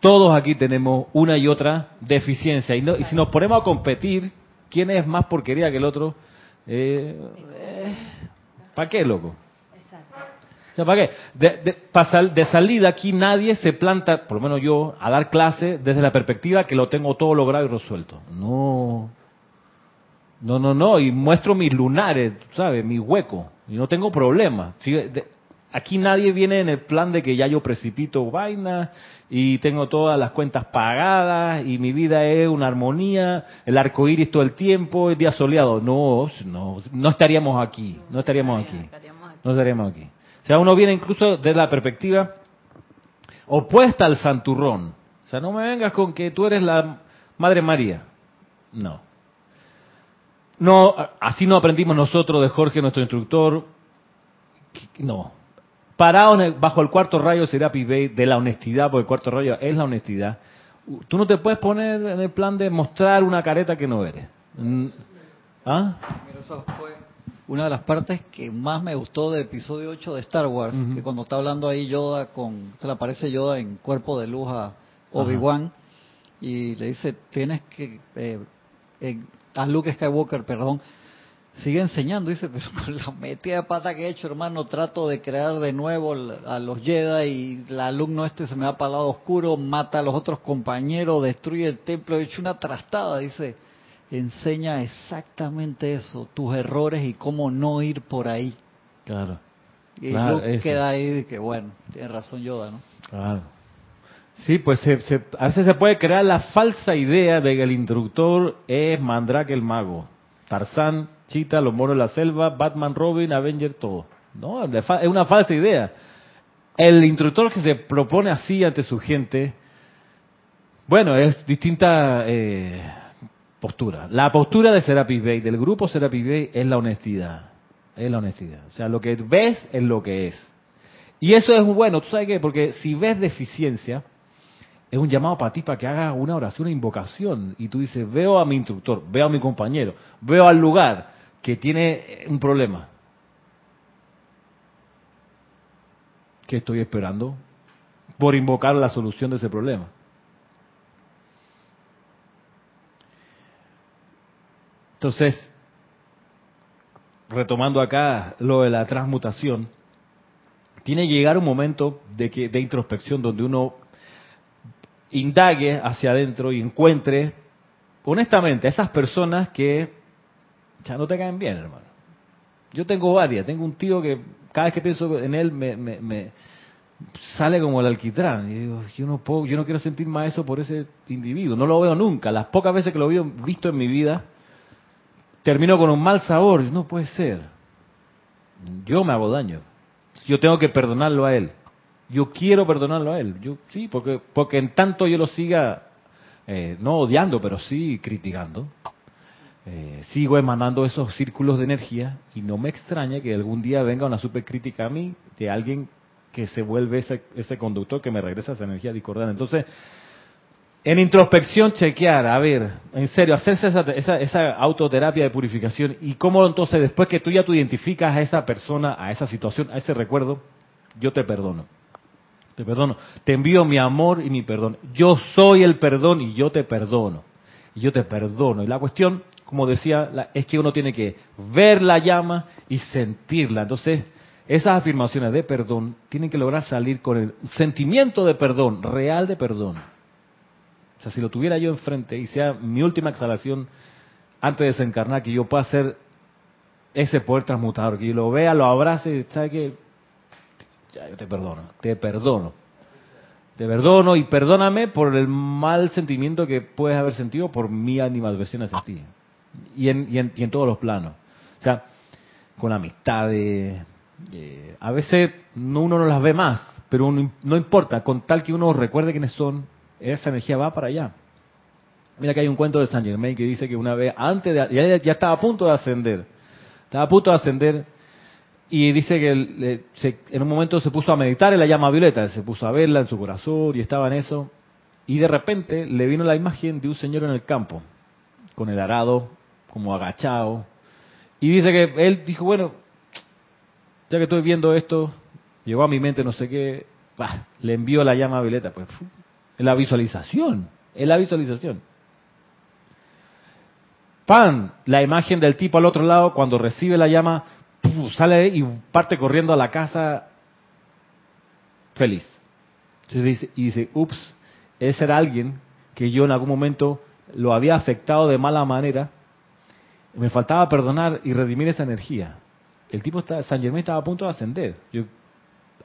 todos aquí tenemos una y otra deficiencia. Y, no- y si nos ponemos a competir, ¿quién es más porquería que el otro? ¿Para qué, loco? O sea, ¿Para qué? De, de, de salida aquí nadie se planta, por lo menos yo, a dar clase desde la perspectiva que lo tengo todo logrado y resuelto. No. No, no, no. Y muestro mis lunares, ¿sabes? Mi hueco. Y no tengo problema. ¿sí? De- aquí nadie viene en el plan de que ya yo precipito vaina y tengo todas las cuentas pagadas y mi vida es una armonía, el arco iris todo el tiempo, el día soleado. No, no, no estaríamos aquí. No estaríamos aquí. No estaríamos aquí. O sea, uno viene incluso desde la perspectiva opuesta al santurrón. O sea, no me vengas con que tú eres la Madre María. No. No, así no aprendimos nosotros de Jorge, nuestro instructor. No. Parados en el- bajo el cuarto rayo Serapi Bey de la honestidad, porque el cuarto rayo es la honestidad. Tú no te puedes poner en el plan de mostrar una careta que no eres. Mm. ¿Ah? Mira, eso fue una de las partes que más me gustó del episodio 8 de Star Wars, Ujú. que cuando está hablando ahí Yoda con, se le aparece Yoda en cuerpo de luz a Obi-Wan y le dice, tienes que, eh, eh, a Luke Skywalker, perdón, sigue enseñando, dice, pero con la metida de pata que he hecho, hermano, trato de crear de nuevo a los Jedi y el alumno este se me va para el lado oscuro, mata a los otros compañeros, destruye el templo, he hecho una trastada, dice, enseña exactamente eso, tus errores y cómo no ir por ahí. Claro. Y Claro, Luke eso. queda ahí de que, bueno, tiene razón Yoda, ¿no? Claro. Sí, pues se- se- a veces se puede crear la falsa idea de que el instructor es Mandrake el mago. Tarzán, Chita, los moros de la selva, Batman, Robin, Avenger, todo. No, es una falsa idea. El instructor que se propone así ante su gente, bueno, es distinta eh, postura. La postura de Serapis Bay, del grupo Serapis Bay, es la honestidad. Es la honestidad. O sea, lo que ves es lo que es. Y eso es bueno, ¿tú sabes qué? Porque si ves deficiencia, es un llamado para ti para que hagas una oración, una invocación. Y tú dices, veo a mi instructor, veo a mi compañero, veo al lugar que tiene un problema. ¿Qué estoy esperando? Por invocar la solución de ese problema. Entonces, retomando acá lo de la transmutación, tiene que llegar un momento de, que, de introspección donde uno indague hacia adentro y encuentre, honestamente, a esas personas que ya no te caen bien, hermano. Yo tengo varias, tengo un tío que cada vez que pienso en él me, me, sale como el alquitrán. Y digo, yo no puedo, yo no quiero sentir más eso por ese individuo. No lo veo nunca. Las pocas veces que lo he visto en mi vida, termino con un mal sabor. No puede ser. Yo me hago daño. Yo tengo que perdonarlo a él. Yo quiero perdonarlo a él. Yo sí, porque porque en tanto yo lo siga eh, no odiando, pero sí criticando. Eh, sigo emanando esos círculos de energía y no me extraña que algún día venga una super crítica a mí de alguien que se vuelve ese, ese conductor que me regresa esa energía discordante. Entonces, en introspección, chequear, a ver, en serio, hacerse esa, esa, autoterapia de purificación y cómo entonces después que tú ya tú identificas a esa persona, a esa situación, a ese recuerdo, yo te perdono. Te perdono. Te envío mi amor y mi perdón. Yo soy el perdón y yo te perdono. Y yo te perdono. Y la cuestión, como decía, es que uno tiene que ver la llama y sentirla. Entonces, esas afirmaciones de perdón tienen que lograr salir con el sentimiento de perdón, real de perdón o sea, si lo tuviera yo enfrente y sea mi última exhalación antes de desencarnar, que yo pueda ser ese poder transmutador, que yo lo vea, lo abrace y sabe que ya yo te perdono, te perdono. Te perdono y perdóname por el mal sentimiento que puedes haber sentido por mi animadversión hacia ti. Y en, y en, y en todos los planos. O sea, con amistades. Eh, a veces uno no las ve más, pero no importa, con tal que uno recuerde quiénes son, esa energía va para allá. Mira que hay un cuento de Saint Germain que dice que una vez, antes de, ya, estaba a punto de ascender, estaba a punto de ascender y dice que en un momento se puso a meditar en la llama violeta, se puso a verla en su corazón y estaba en eso, y de repente le vino la imagen de un señor en el campo, con el arado, como agachado, y dice que él dijo, bueno, ya que estoy viendo esto, llegó a mi mente no sé qué, le envió la llama violeta, pues en la visualización, en la visualización. Pan, la imagen del tipo al otro lado, cuando recibe la llama, sale y parte corriendo a la casa feliz. dice, y dice, ups, ese era alguien que yo en algún momento lo había afectado de mala manera, me faltaba perdonar y redimir esa energía. El tipo, San Germán estaba a punto de ascender. Yo,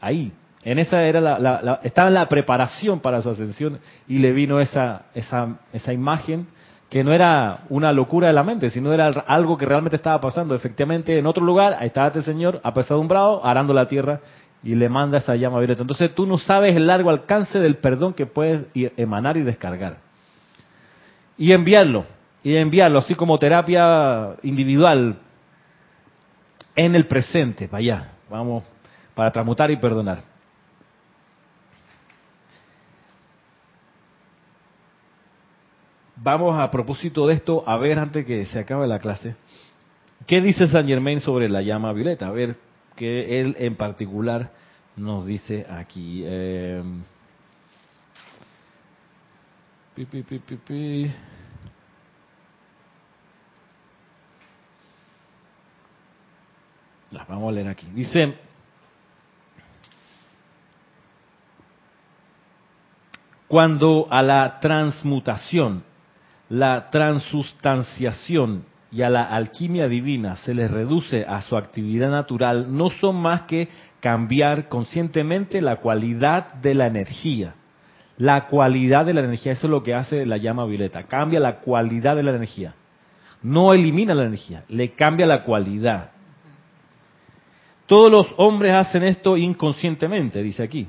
ahí, en esa era la, estaba en la preparación para su ascensión y le vino esa, esa, esa imagen que no era una locura de la mente, sino era algo que realmente estaba pasando. Efectivamente, en otro lugar, ahí estaba este señor apesadumbrado, arando la tierra y le manda esa llama violeta. Entonces tú no sabes el largo alcance del perdón que puedes emanar y descargar. Y enviarlo, y enviarlo así como terapia individual en el presente, para allá, vamos, para transmutar y perdonar. vamos a propósito de esto a ver antes que se acabe la clase. ¿Qué dice San Germain sobre la llama violeta? A ver qué él en particular nos dice aquí. Eh, Vamos a leer aquí. Dice, cuando a la transmutación la transustanciación y a la alquimia divina se les reduce a su actividad natural, no son más que cambiar conscientemente la cualidad de la energía. La cualidad de la energía, eso es lo que hace la llama violeta, cambia la cualidad de la energía. No elimina la energía, le cambia la cualidad. Todos los hombres hacen esto inconscientemente, dice aquí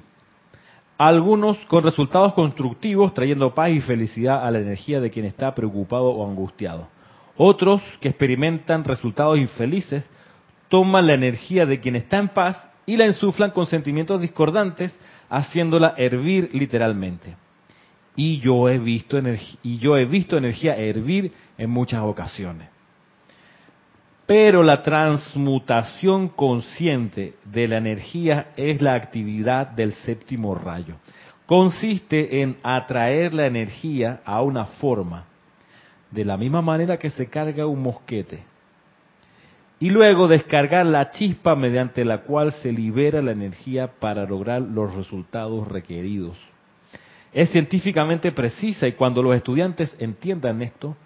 algunos con resultados constructivos trayendo paz y felicidad a la energía de quien está preocupado o angustiado. Otros que experimentan resultados infelices toman la energía de quien está en paz y la ensuflan con sentimientos discordantes, haciéndola hervir literalmente. Y yo he visto, y yo he visto energía hervir en muchas ocasiones. Pero la transmutación consciente de la energía es la actividad del séptimo rayo. Consiste en atraer la energía a una forma, de la misma manera que se carga un mosquete, y luego descargar la chispa mediante la cual se libera la energía para lograr los resultados requeridos. Es científicamente precisa y cuando los estudiantes entiendan esto,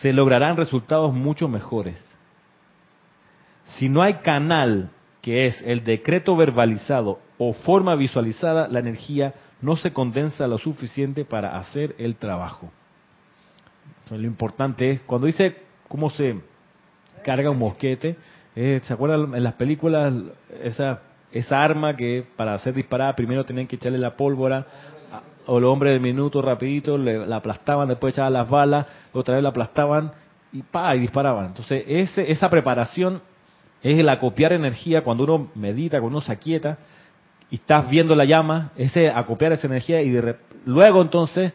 se lograrán resultados mucho mejores. Si no hay canal, que es el decreto verbalizado o forma visualizada, la energía no se condensa lo suficiente para hacer el trabajo. Lo importante es, cuando dice cómo se carga un mosquete, eh, ¿se acuerdan en las películas esa, esa arma que para ser disparada primero tenían que echarle la pólvora o el hombre de minuto rapidito le, la aplastaban, después echaban las balas, otra vez la aplastaban y pa y disparaban. Entonces, ese, esa preparación es el acopiar energía cuando uno medita, cuando uno se aquieta y estás viendo la llama, ese acopiar esa energía y luego entonces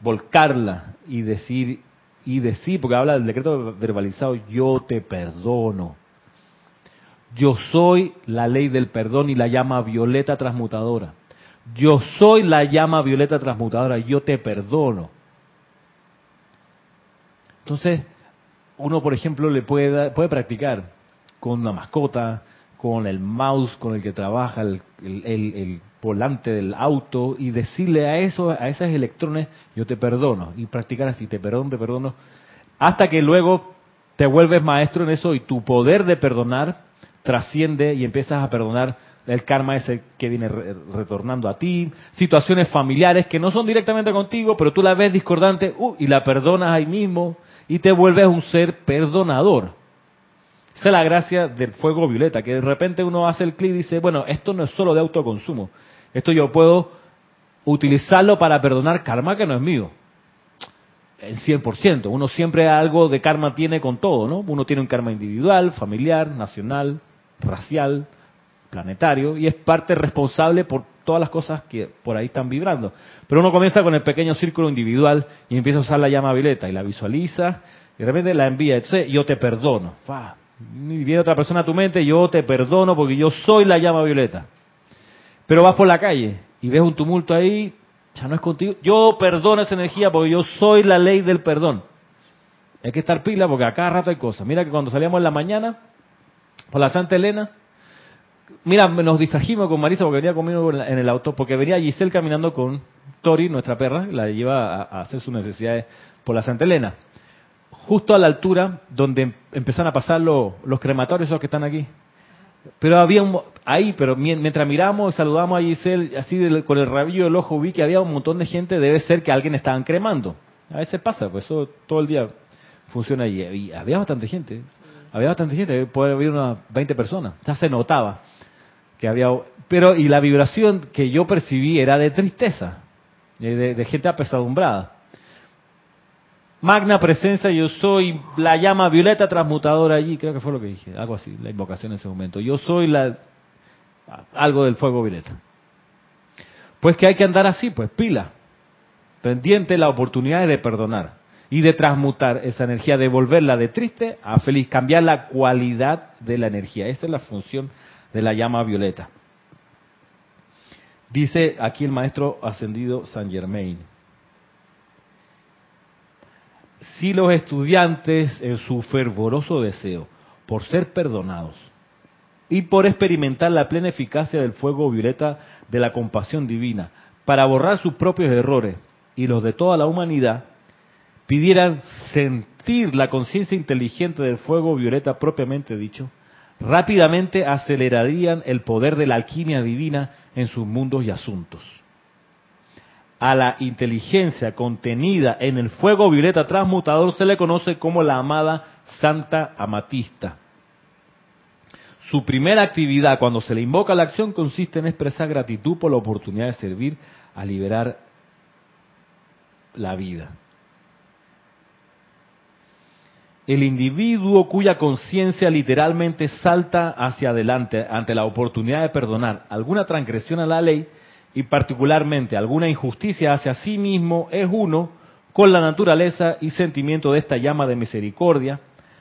volcarla y decir y decir, porque habla del decreto verbalizado, yo te perdono. Yo soy la ley del perdón y la llama violeta transmutadora. Yo soy la llama violeta transmutadora, yo te perdono. Entonces, uno, por ejemplo, le puede, puede practicar con una mascota, con el mouse con el que trabaja, el, volante del auto, y decirle a, eso, a esos electrones, yo te perdono, y practicar así, te perdono, te perdono, hasta que luego te vuelves maestro en eso y tu poder de perdonar trasciende y empiezas a perdonar el karma ese que viene retornando a ti, situaciones familiares que no son directamente contigo, pero tú la ves discordante uh, y la perdonas ahí mismo y te vuelves un ser perdonador. Esa es la gracia del fuego violeta, que de repente uno hace el clic y dice, bueno, esto no es solo de autoconsumo, esto yo puedo utilizarlo para perdonar karma que no es mío. El 100%, uno siempre algo de karma tiene con todo, ¿no? Uno tiene un karma individual, familiar, nacional, racial, planetario y es parte responsable por todas las cosas que por ahí están vibrando. Pero uno comienza con el pequeño círculo individual y empieza a usar la llama violeta y la visualiza y de repente la envía. Entonces yo te perdono. Viene otra persona a tu mente, yo te perdono porque yo soy la llama violeta. Pero vas por la calle y ves un tumulto ahí, ya no es contigo. Yo perdono esa energía porque yo soy la ley del perdón. Hay que estar pila porque a cada rato hay cosas. Mira que cuando salíamos en la mañana por la Santa Elena, mira, nos distrajimos con Marisa porque venía conmigo en el auto, porque venía Giselle caminando con Tori, nuestra perra, la lleva a, hacer sus necesidades por la Santa Elena. Justo a la altura donde em, empezaron a pasar los crematorios esos que están aquí. Pero había un, ahí, pero mientras miramos saludamos a Giselle, así con el rabillo del ojo vi que había un montón de gente, debe ser que alguien estaban cremando. A veces pasa, pues eso todo el día funciona. Y había bastante gente, había bastante gente, puede haber unas 20 personas, ya se notaba que había, pero y la vibración que yo percibí era de tristeza, de, gente apesadumbrada. Magna presencia, yo soy la llama violeta transmutadora allí, creo que fue lo que dije, algo así, la invocación en ese momento. Yo soy la algo del fuego violeta. Pues que hay que andar así, pues pila, pendiente la oportunidad de perdonar y de transmutar esa energía, de volverla de triste a feliz, cambiar la cualidad de la energía. Esa es la función de la llama violeta. Dice aquí el maestro ascendido San Germain. Si los estudiantes en su fervoroso deseo por ser perdonados y por experimentar la plena eficacia del fuego violeta de la compasión divina para borrar sus propios errores y los de toda la humanidad, pidieran sentir la conciencia inteligente del fuego violeta propiamente dicho, rápidamente acelerarían el poder de la alquimia divina en sus mundos y asuntos. A la inteligencia contenida en el fuego violeta transmutador se le conoce como la amada Santa Amatista. Su primera actividad cuando se le invoca la acción consiste en expresar gratitud por la oportunidad de servir a liberar la vida el individuo cuya conciencia literalmente salta hacia adelante ante la oportunidad de perdonar alguna transgresión a la ley y particularmente alguna injusticia hacia sí mismo es uno con la naturaleza y sentimiento de esta llama de misericordia,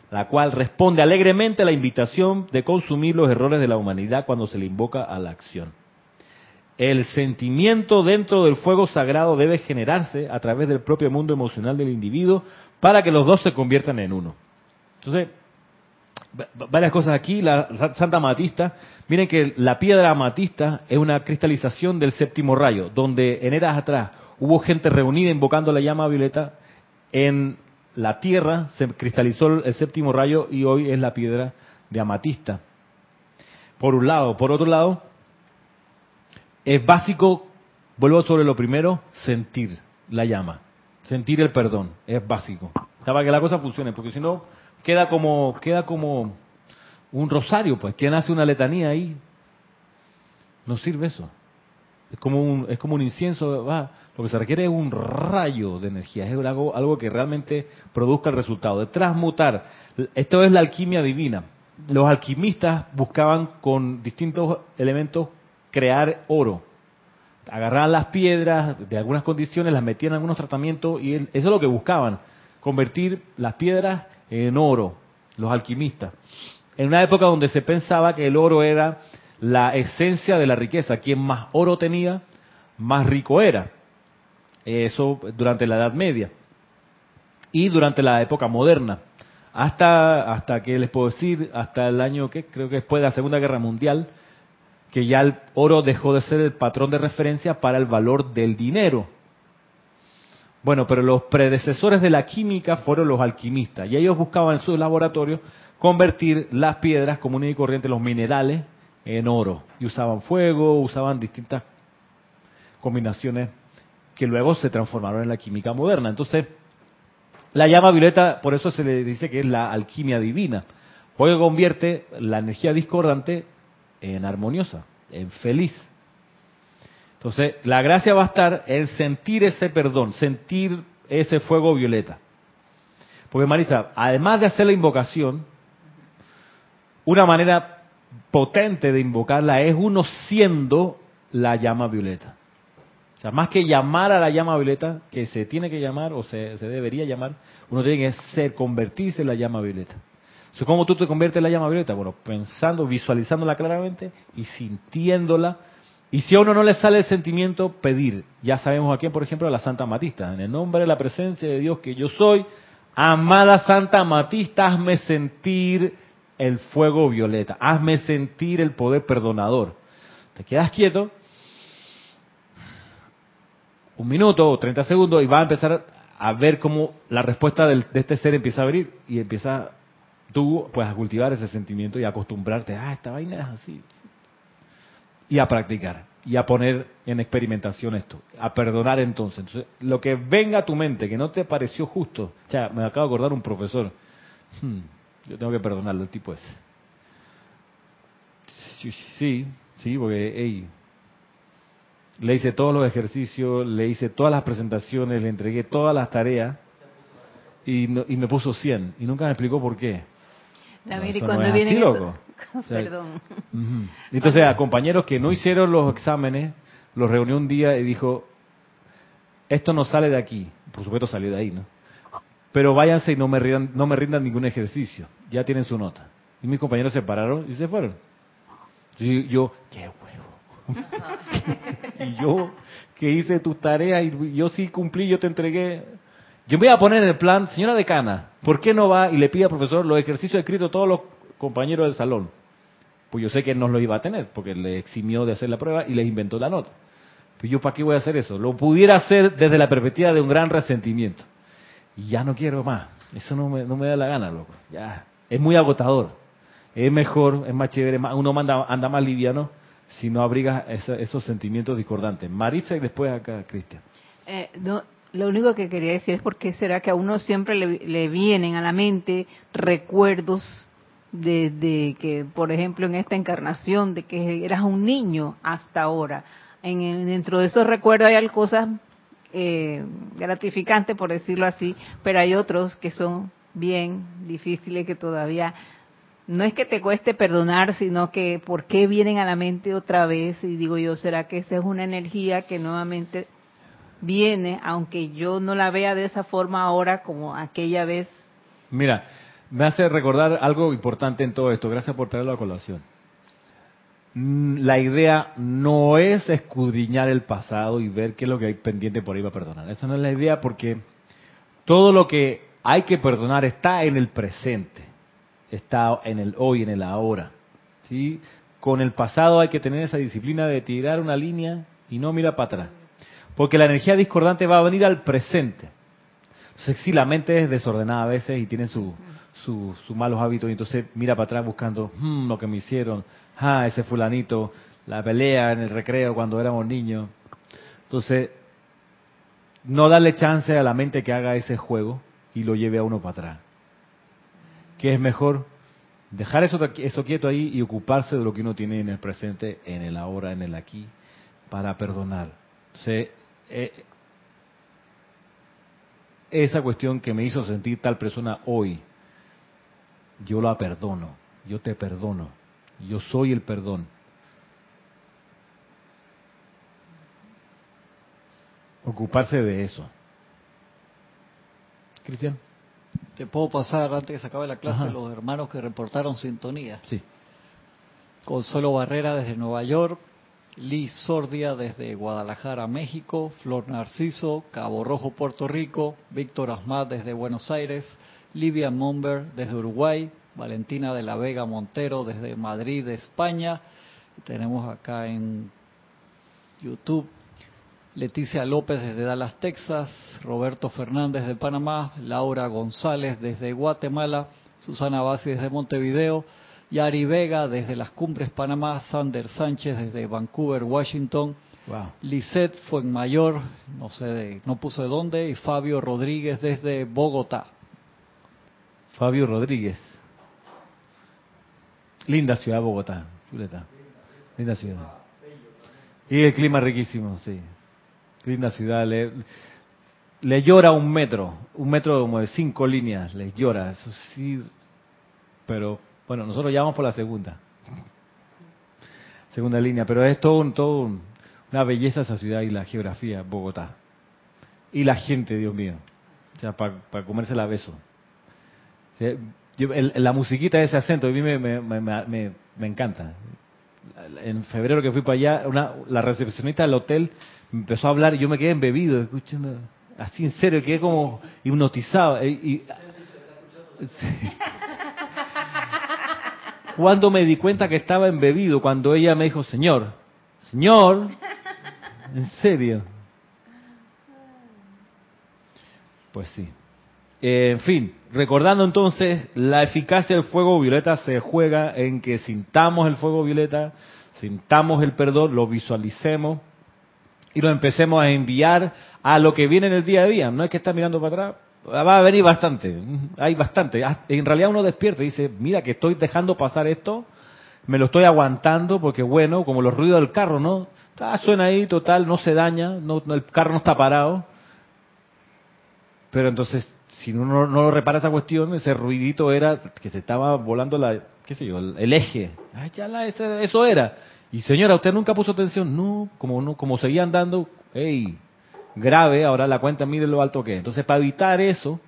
la cual responde alegremente a la invitación de consumir los errores de la humanidad cuando se le invoca a la acción. El sentimiento dentro del fuego sagrado debe generarse a través del propio mundo emocional del individuo para que los dos se conviertan en uno. Entonces, varias cosas aquí. La Santa Amatista, miren que la piedra amatista es una cristalización del séptimo rayo, donde en eras atrás hubo gente reunida invocando la llama violeta. En la tierra se cristalizó el séptimo rayo y hoy es la piedra de amatista. Por un lado. Por otro lado, es básico, vuelvo sobre lo primero, sentir la llama, sentir el perdón, es básico. Para que la cosa funcione, porque si no, queda como, queda como un rosario, pues. ¿Quién hace una letanía ahí? No sirve eso. Es como un, es como un incienso. Va. Lo que se requiere es un rayo de energía, es algo, algo que realmente produzca el resultado, de transmutar. Esto es la alquimia divina. Los alquimistas buscaban con distintos elementos crear oro. Agarraban las piedras de algunas condiciones, las metían en algunos tratamientos y eso es lo que buscaban, convertir las piedras en oro, los alquimistas. En una época donde se pensaba que el oro era la esencia de la riqueza, quien más oro tenía, más rico era. Eso durante la Edad Media y durante la época moderna. Hasta, hasta que les puedo decir, hasta el año que creo que después de la Segunda Guerra Mundial, que ya el oro dejó de ser el patrón de referencia para el valor del dinero. Bueno, pero los predecesores de la química fueron los alquimistas y ellos buscaban en sus laboratorios convertir las piedras comunes y corrientes, los minerales, en oro. Y usaban fuego, usaban distintas combinaciones que luego se transformaron en la química moderna. Entonces, la llama violeta, por eso se le dice que es la alquimia divina, porque convierte la energía discordante en armoniosa, en feliz. Entonces, la gracia va a estar en sentir ese perdón, sentir ese fuego violeta. Porque Marisa, además de hacer la invocación, una manera potente de invocarla es uno siendo la llama violeta. O sea, más que llamar a la llama violeta, que se tiene que llamar o se, debería llamar, uno tiene que ser, convertirse en la llama violeta. ¿Cómo tú te conviertes en la llama violeta? Bueno, pensando, visualizándola claramente y sintiéndola. Y si a uno no le sale el sentimiento, pedir. Ya sabemos a quién, por ejemplo, a la Santa Matista. En el nombre de la presencia de Dios que yo soy, amada Santa Matista, hazme sentir el fuego violeta. Hazme sentir el poder perdonador. Te quedas quieto, un minuto o 30 segundos, y vas a empezar a ver cómo la respuesta de este ser empieza a abrir y empieza tú pues cultivar ese sentimiento y acostumbrarte, ah, esta vaina es así. Y a practicar, y a poner en experimentación esto, a perdonar entonces. Entonces, lo que venga a tu mente que no te pareció justo, o sea, me acabo de acordar un profesor, hmm, yo tengo que perdonarlo, el tipo ese. Sí, sí, porque, hey, le hice todos los ejercicios, le hice todas las presentaciones, le entregué todas las tareas y, y me puso 100 y nunca me explicó por qué. No, cuando viene Perdón. Entonces, a compañeros que no hicieron los exámenes, los reunió un día y dijo, esto no sale de aquí. Por supuesto salió de ahí, ¿no? Pero váyanse y no me, rindan, no me rindan ningún ejercicio. Ya tienen su nota. Y mis compañeros se pararon y se fueron. Y yo, qué huevo. y yo, que hice tus tareas y yo sí cumplí, yo te entregué. Yo me voy a poner en el plan, señora decana, ¿por qué no va y le pide al profesor los ejercicios escritos a todos los compañeros del salón? Pues yo sé que no lo iba a tener, porque le eximió de hacer la prueba y les inventó la nota. Pues yo, ¿para qué voy a hacer eso? Lo pudiera hacer desde la perspectiva de un gran resentimiento. Y ya no quiero más. Eso no me, no me da la gana, loco. Ya, es muy agotador. Es mejor, es más chévere, uno anda, anda más liviano si no abriga esos sentimientos discordantes. Marisa y después acá, Cristian. Eh, no, lo único que quería decir es porque será que a uno siempre le, vienen a la mente recuerdos de, que, por ejemplo, en esta encarnación, de que eras un niño hasta ahora. En, dentro de esos recuerdos hay cosas eh, gratificantes, por decirlo así, pero hay otros que son bien difíciles que todavía no es que te cueste perdonar, sino que por qué vienen a la mente otra vez y digo yo, ¿será que esa es una energía que nuevamente viene, aunque yo no la vea de esa forma ahora como aquella vez. Mira, me hace recordar algo importante en todo esto. Gracias por traerlo a colación. Mm, La idea no es escudriñar el pasado y ver qué es lo que hay pendiente por ahí para perdonar. Esa no es la idea porque todo lo que hay que perdonar está en el presente, está en el hoy, en el ahora. ¿sí? Con el pasado hay que tener esa disciplina de tirar una línea y no mirar para atrás. Porque la energía discordante va a venir al presente. Entonces, sí, la mente es desordenada a veces y tiene su- su- sus malos hábitos y entonces mira para atrás buscando "Hmm, lo que me hicieron, ah, ese fulanito, la pelea en el recreo cuando éramos niños. Entonces, no darle chance a la mente que haga ese juego y lo lleve a uno para atrás. ¿Qué es mejor? Dejar eso, quieto ahí y ocuparse de lo que uno tiene en el presente, en el ahora, en el aquí, para perdonar. Eh, esa cuestión que me hizo sentir tal persona hoy, yo la perdono, yo te perdono, yo soy el perdón. Ocuparse de eso. Cristian. Te puedo pasar, antes que se acabe la clase, Ajá. los hermanos que reportaron sintonía. Sí. Consuelo Barrera desde Nueva York, Liz Sordia desde Guadalajara, México, Flor Narciso, Cabo Rojo, Puerto Rico, Víctor Asmat desde Buenos Aires, Livia Momber desde Uruguay, Valentina de la Vega Montero desde Madrid, España. Tenemos acá en YouTube Leticia López desde Dallas, Texas, Roberto Fernández de Panamá, Laura González desde Guatemala, Susana Bassi desde Montevideo, Yari Vega desde las Cumbres Panamá, Sander Sánchez desde Vancouver, Washington, Wow. Lisette Fuenmayor, no sé, de- no puse dónde, y Fabio Rodríguez desde Bogotá. Fabio Rodríguez. Linda ciudad Bogotá, chuleta. Linda ciudad. Y el clima riquísimo, sí. Linda ciudad. Le, le llora un metro, un metro como de cinco líneas, les llora, eso sí. Pero bueno, nosotros ya vamos por la segunda. Segunda línea, pero es todo, un- todo un- una belleza esa ciudad y la geografía, Bogotá. Y la gente, Dios mío. O sea, para comerse la beso. Yo- el- la musiquita de ese acento a mí me, me, me, me- me encanta. En febrero que fui para allá, una, la recepcionista del hotel me empezó a hablar y yo me quedé embebido, escuchando, así en serio, quedé como hipnotizado. eh, y- Sí. Cuando me di cuenta que estaba embebido, cuando ella me dijo, señor, señor, en serio. Pues sí. Eh, en fin, recordando entonces, la eficacia del fuego violeta se juega en que sintamos el fuego violeta, sintamos el perdón, lo visualicemos y lo empecemos a enviar a lo que viene en el día a día. No es que está mirando para atrás, va a venir bastante, hay bastante. Ah, En realidad uno despierta y dice, mira que estoy dejando pasar esto, me lo estoy aguantando porque bueno, como los ruidos del carro, ¿no? Ah, suena ahí, total, no se daña, no, el carro no está parado. Pero entonces, si uno no, lo repara esa cuestión, ese ruidito era que se estaba volando la, qué sé yo, el, eje. Ay, ya la, ese- eso era. Y señora, ¿usted nunca puso atención? No, como no, como seguía andando, hey, grave, ahora la cuenta mide lo alto que es. Entonces, para evitar eso,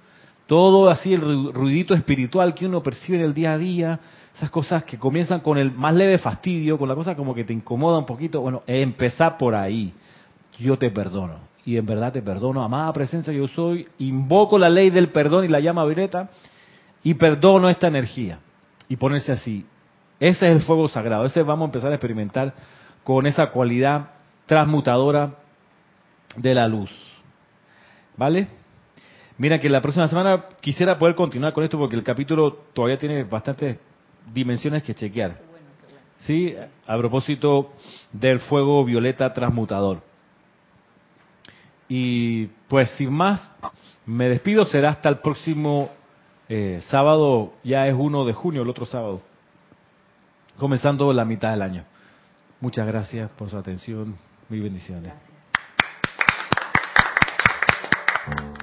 todo así el ru- ruidito espiritual que uno percibe en el día a día, esas cosas que comienzan con el más leve fastidio, con la cosa como que te incomoda un poquito, bueno, empezar por ahí. Yo te perdono. Y en verdad te perdono, amada presencia yo soy, invoco la ley del perdón y la llama violeta y perdono esta energía. Y ponerse así. Ese es el fuego sagrado. Ese vamos a empezar a experimentar con esa cualidad transmutadora de la luz. ¿Vale? Mira que la próxima semana quisiera poder continuar con esto porque el capítulo todavía tiene bastantes dimensiones que chequear. Sí, a propósito del fuego violeta transmutador. Y pues sin más, me despido, será hasta el próximo eh, sábado, ya es 1 de junio, el otro sábado, comenzando la mitad del año. Muchas gracias por su atención, mil bendiciones.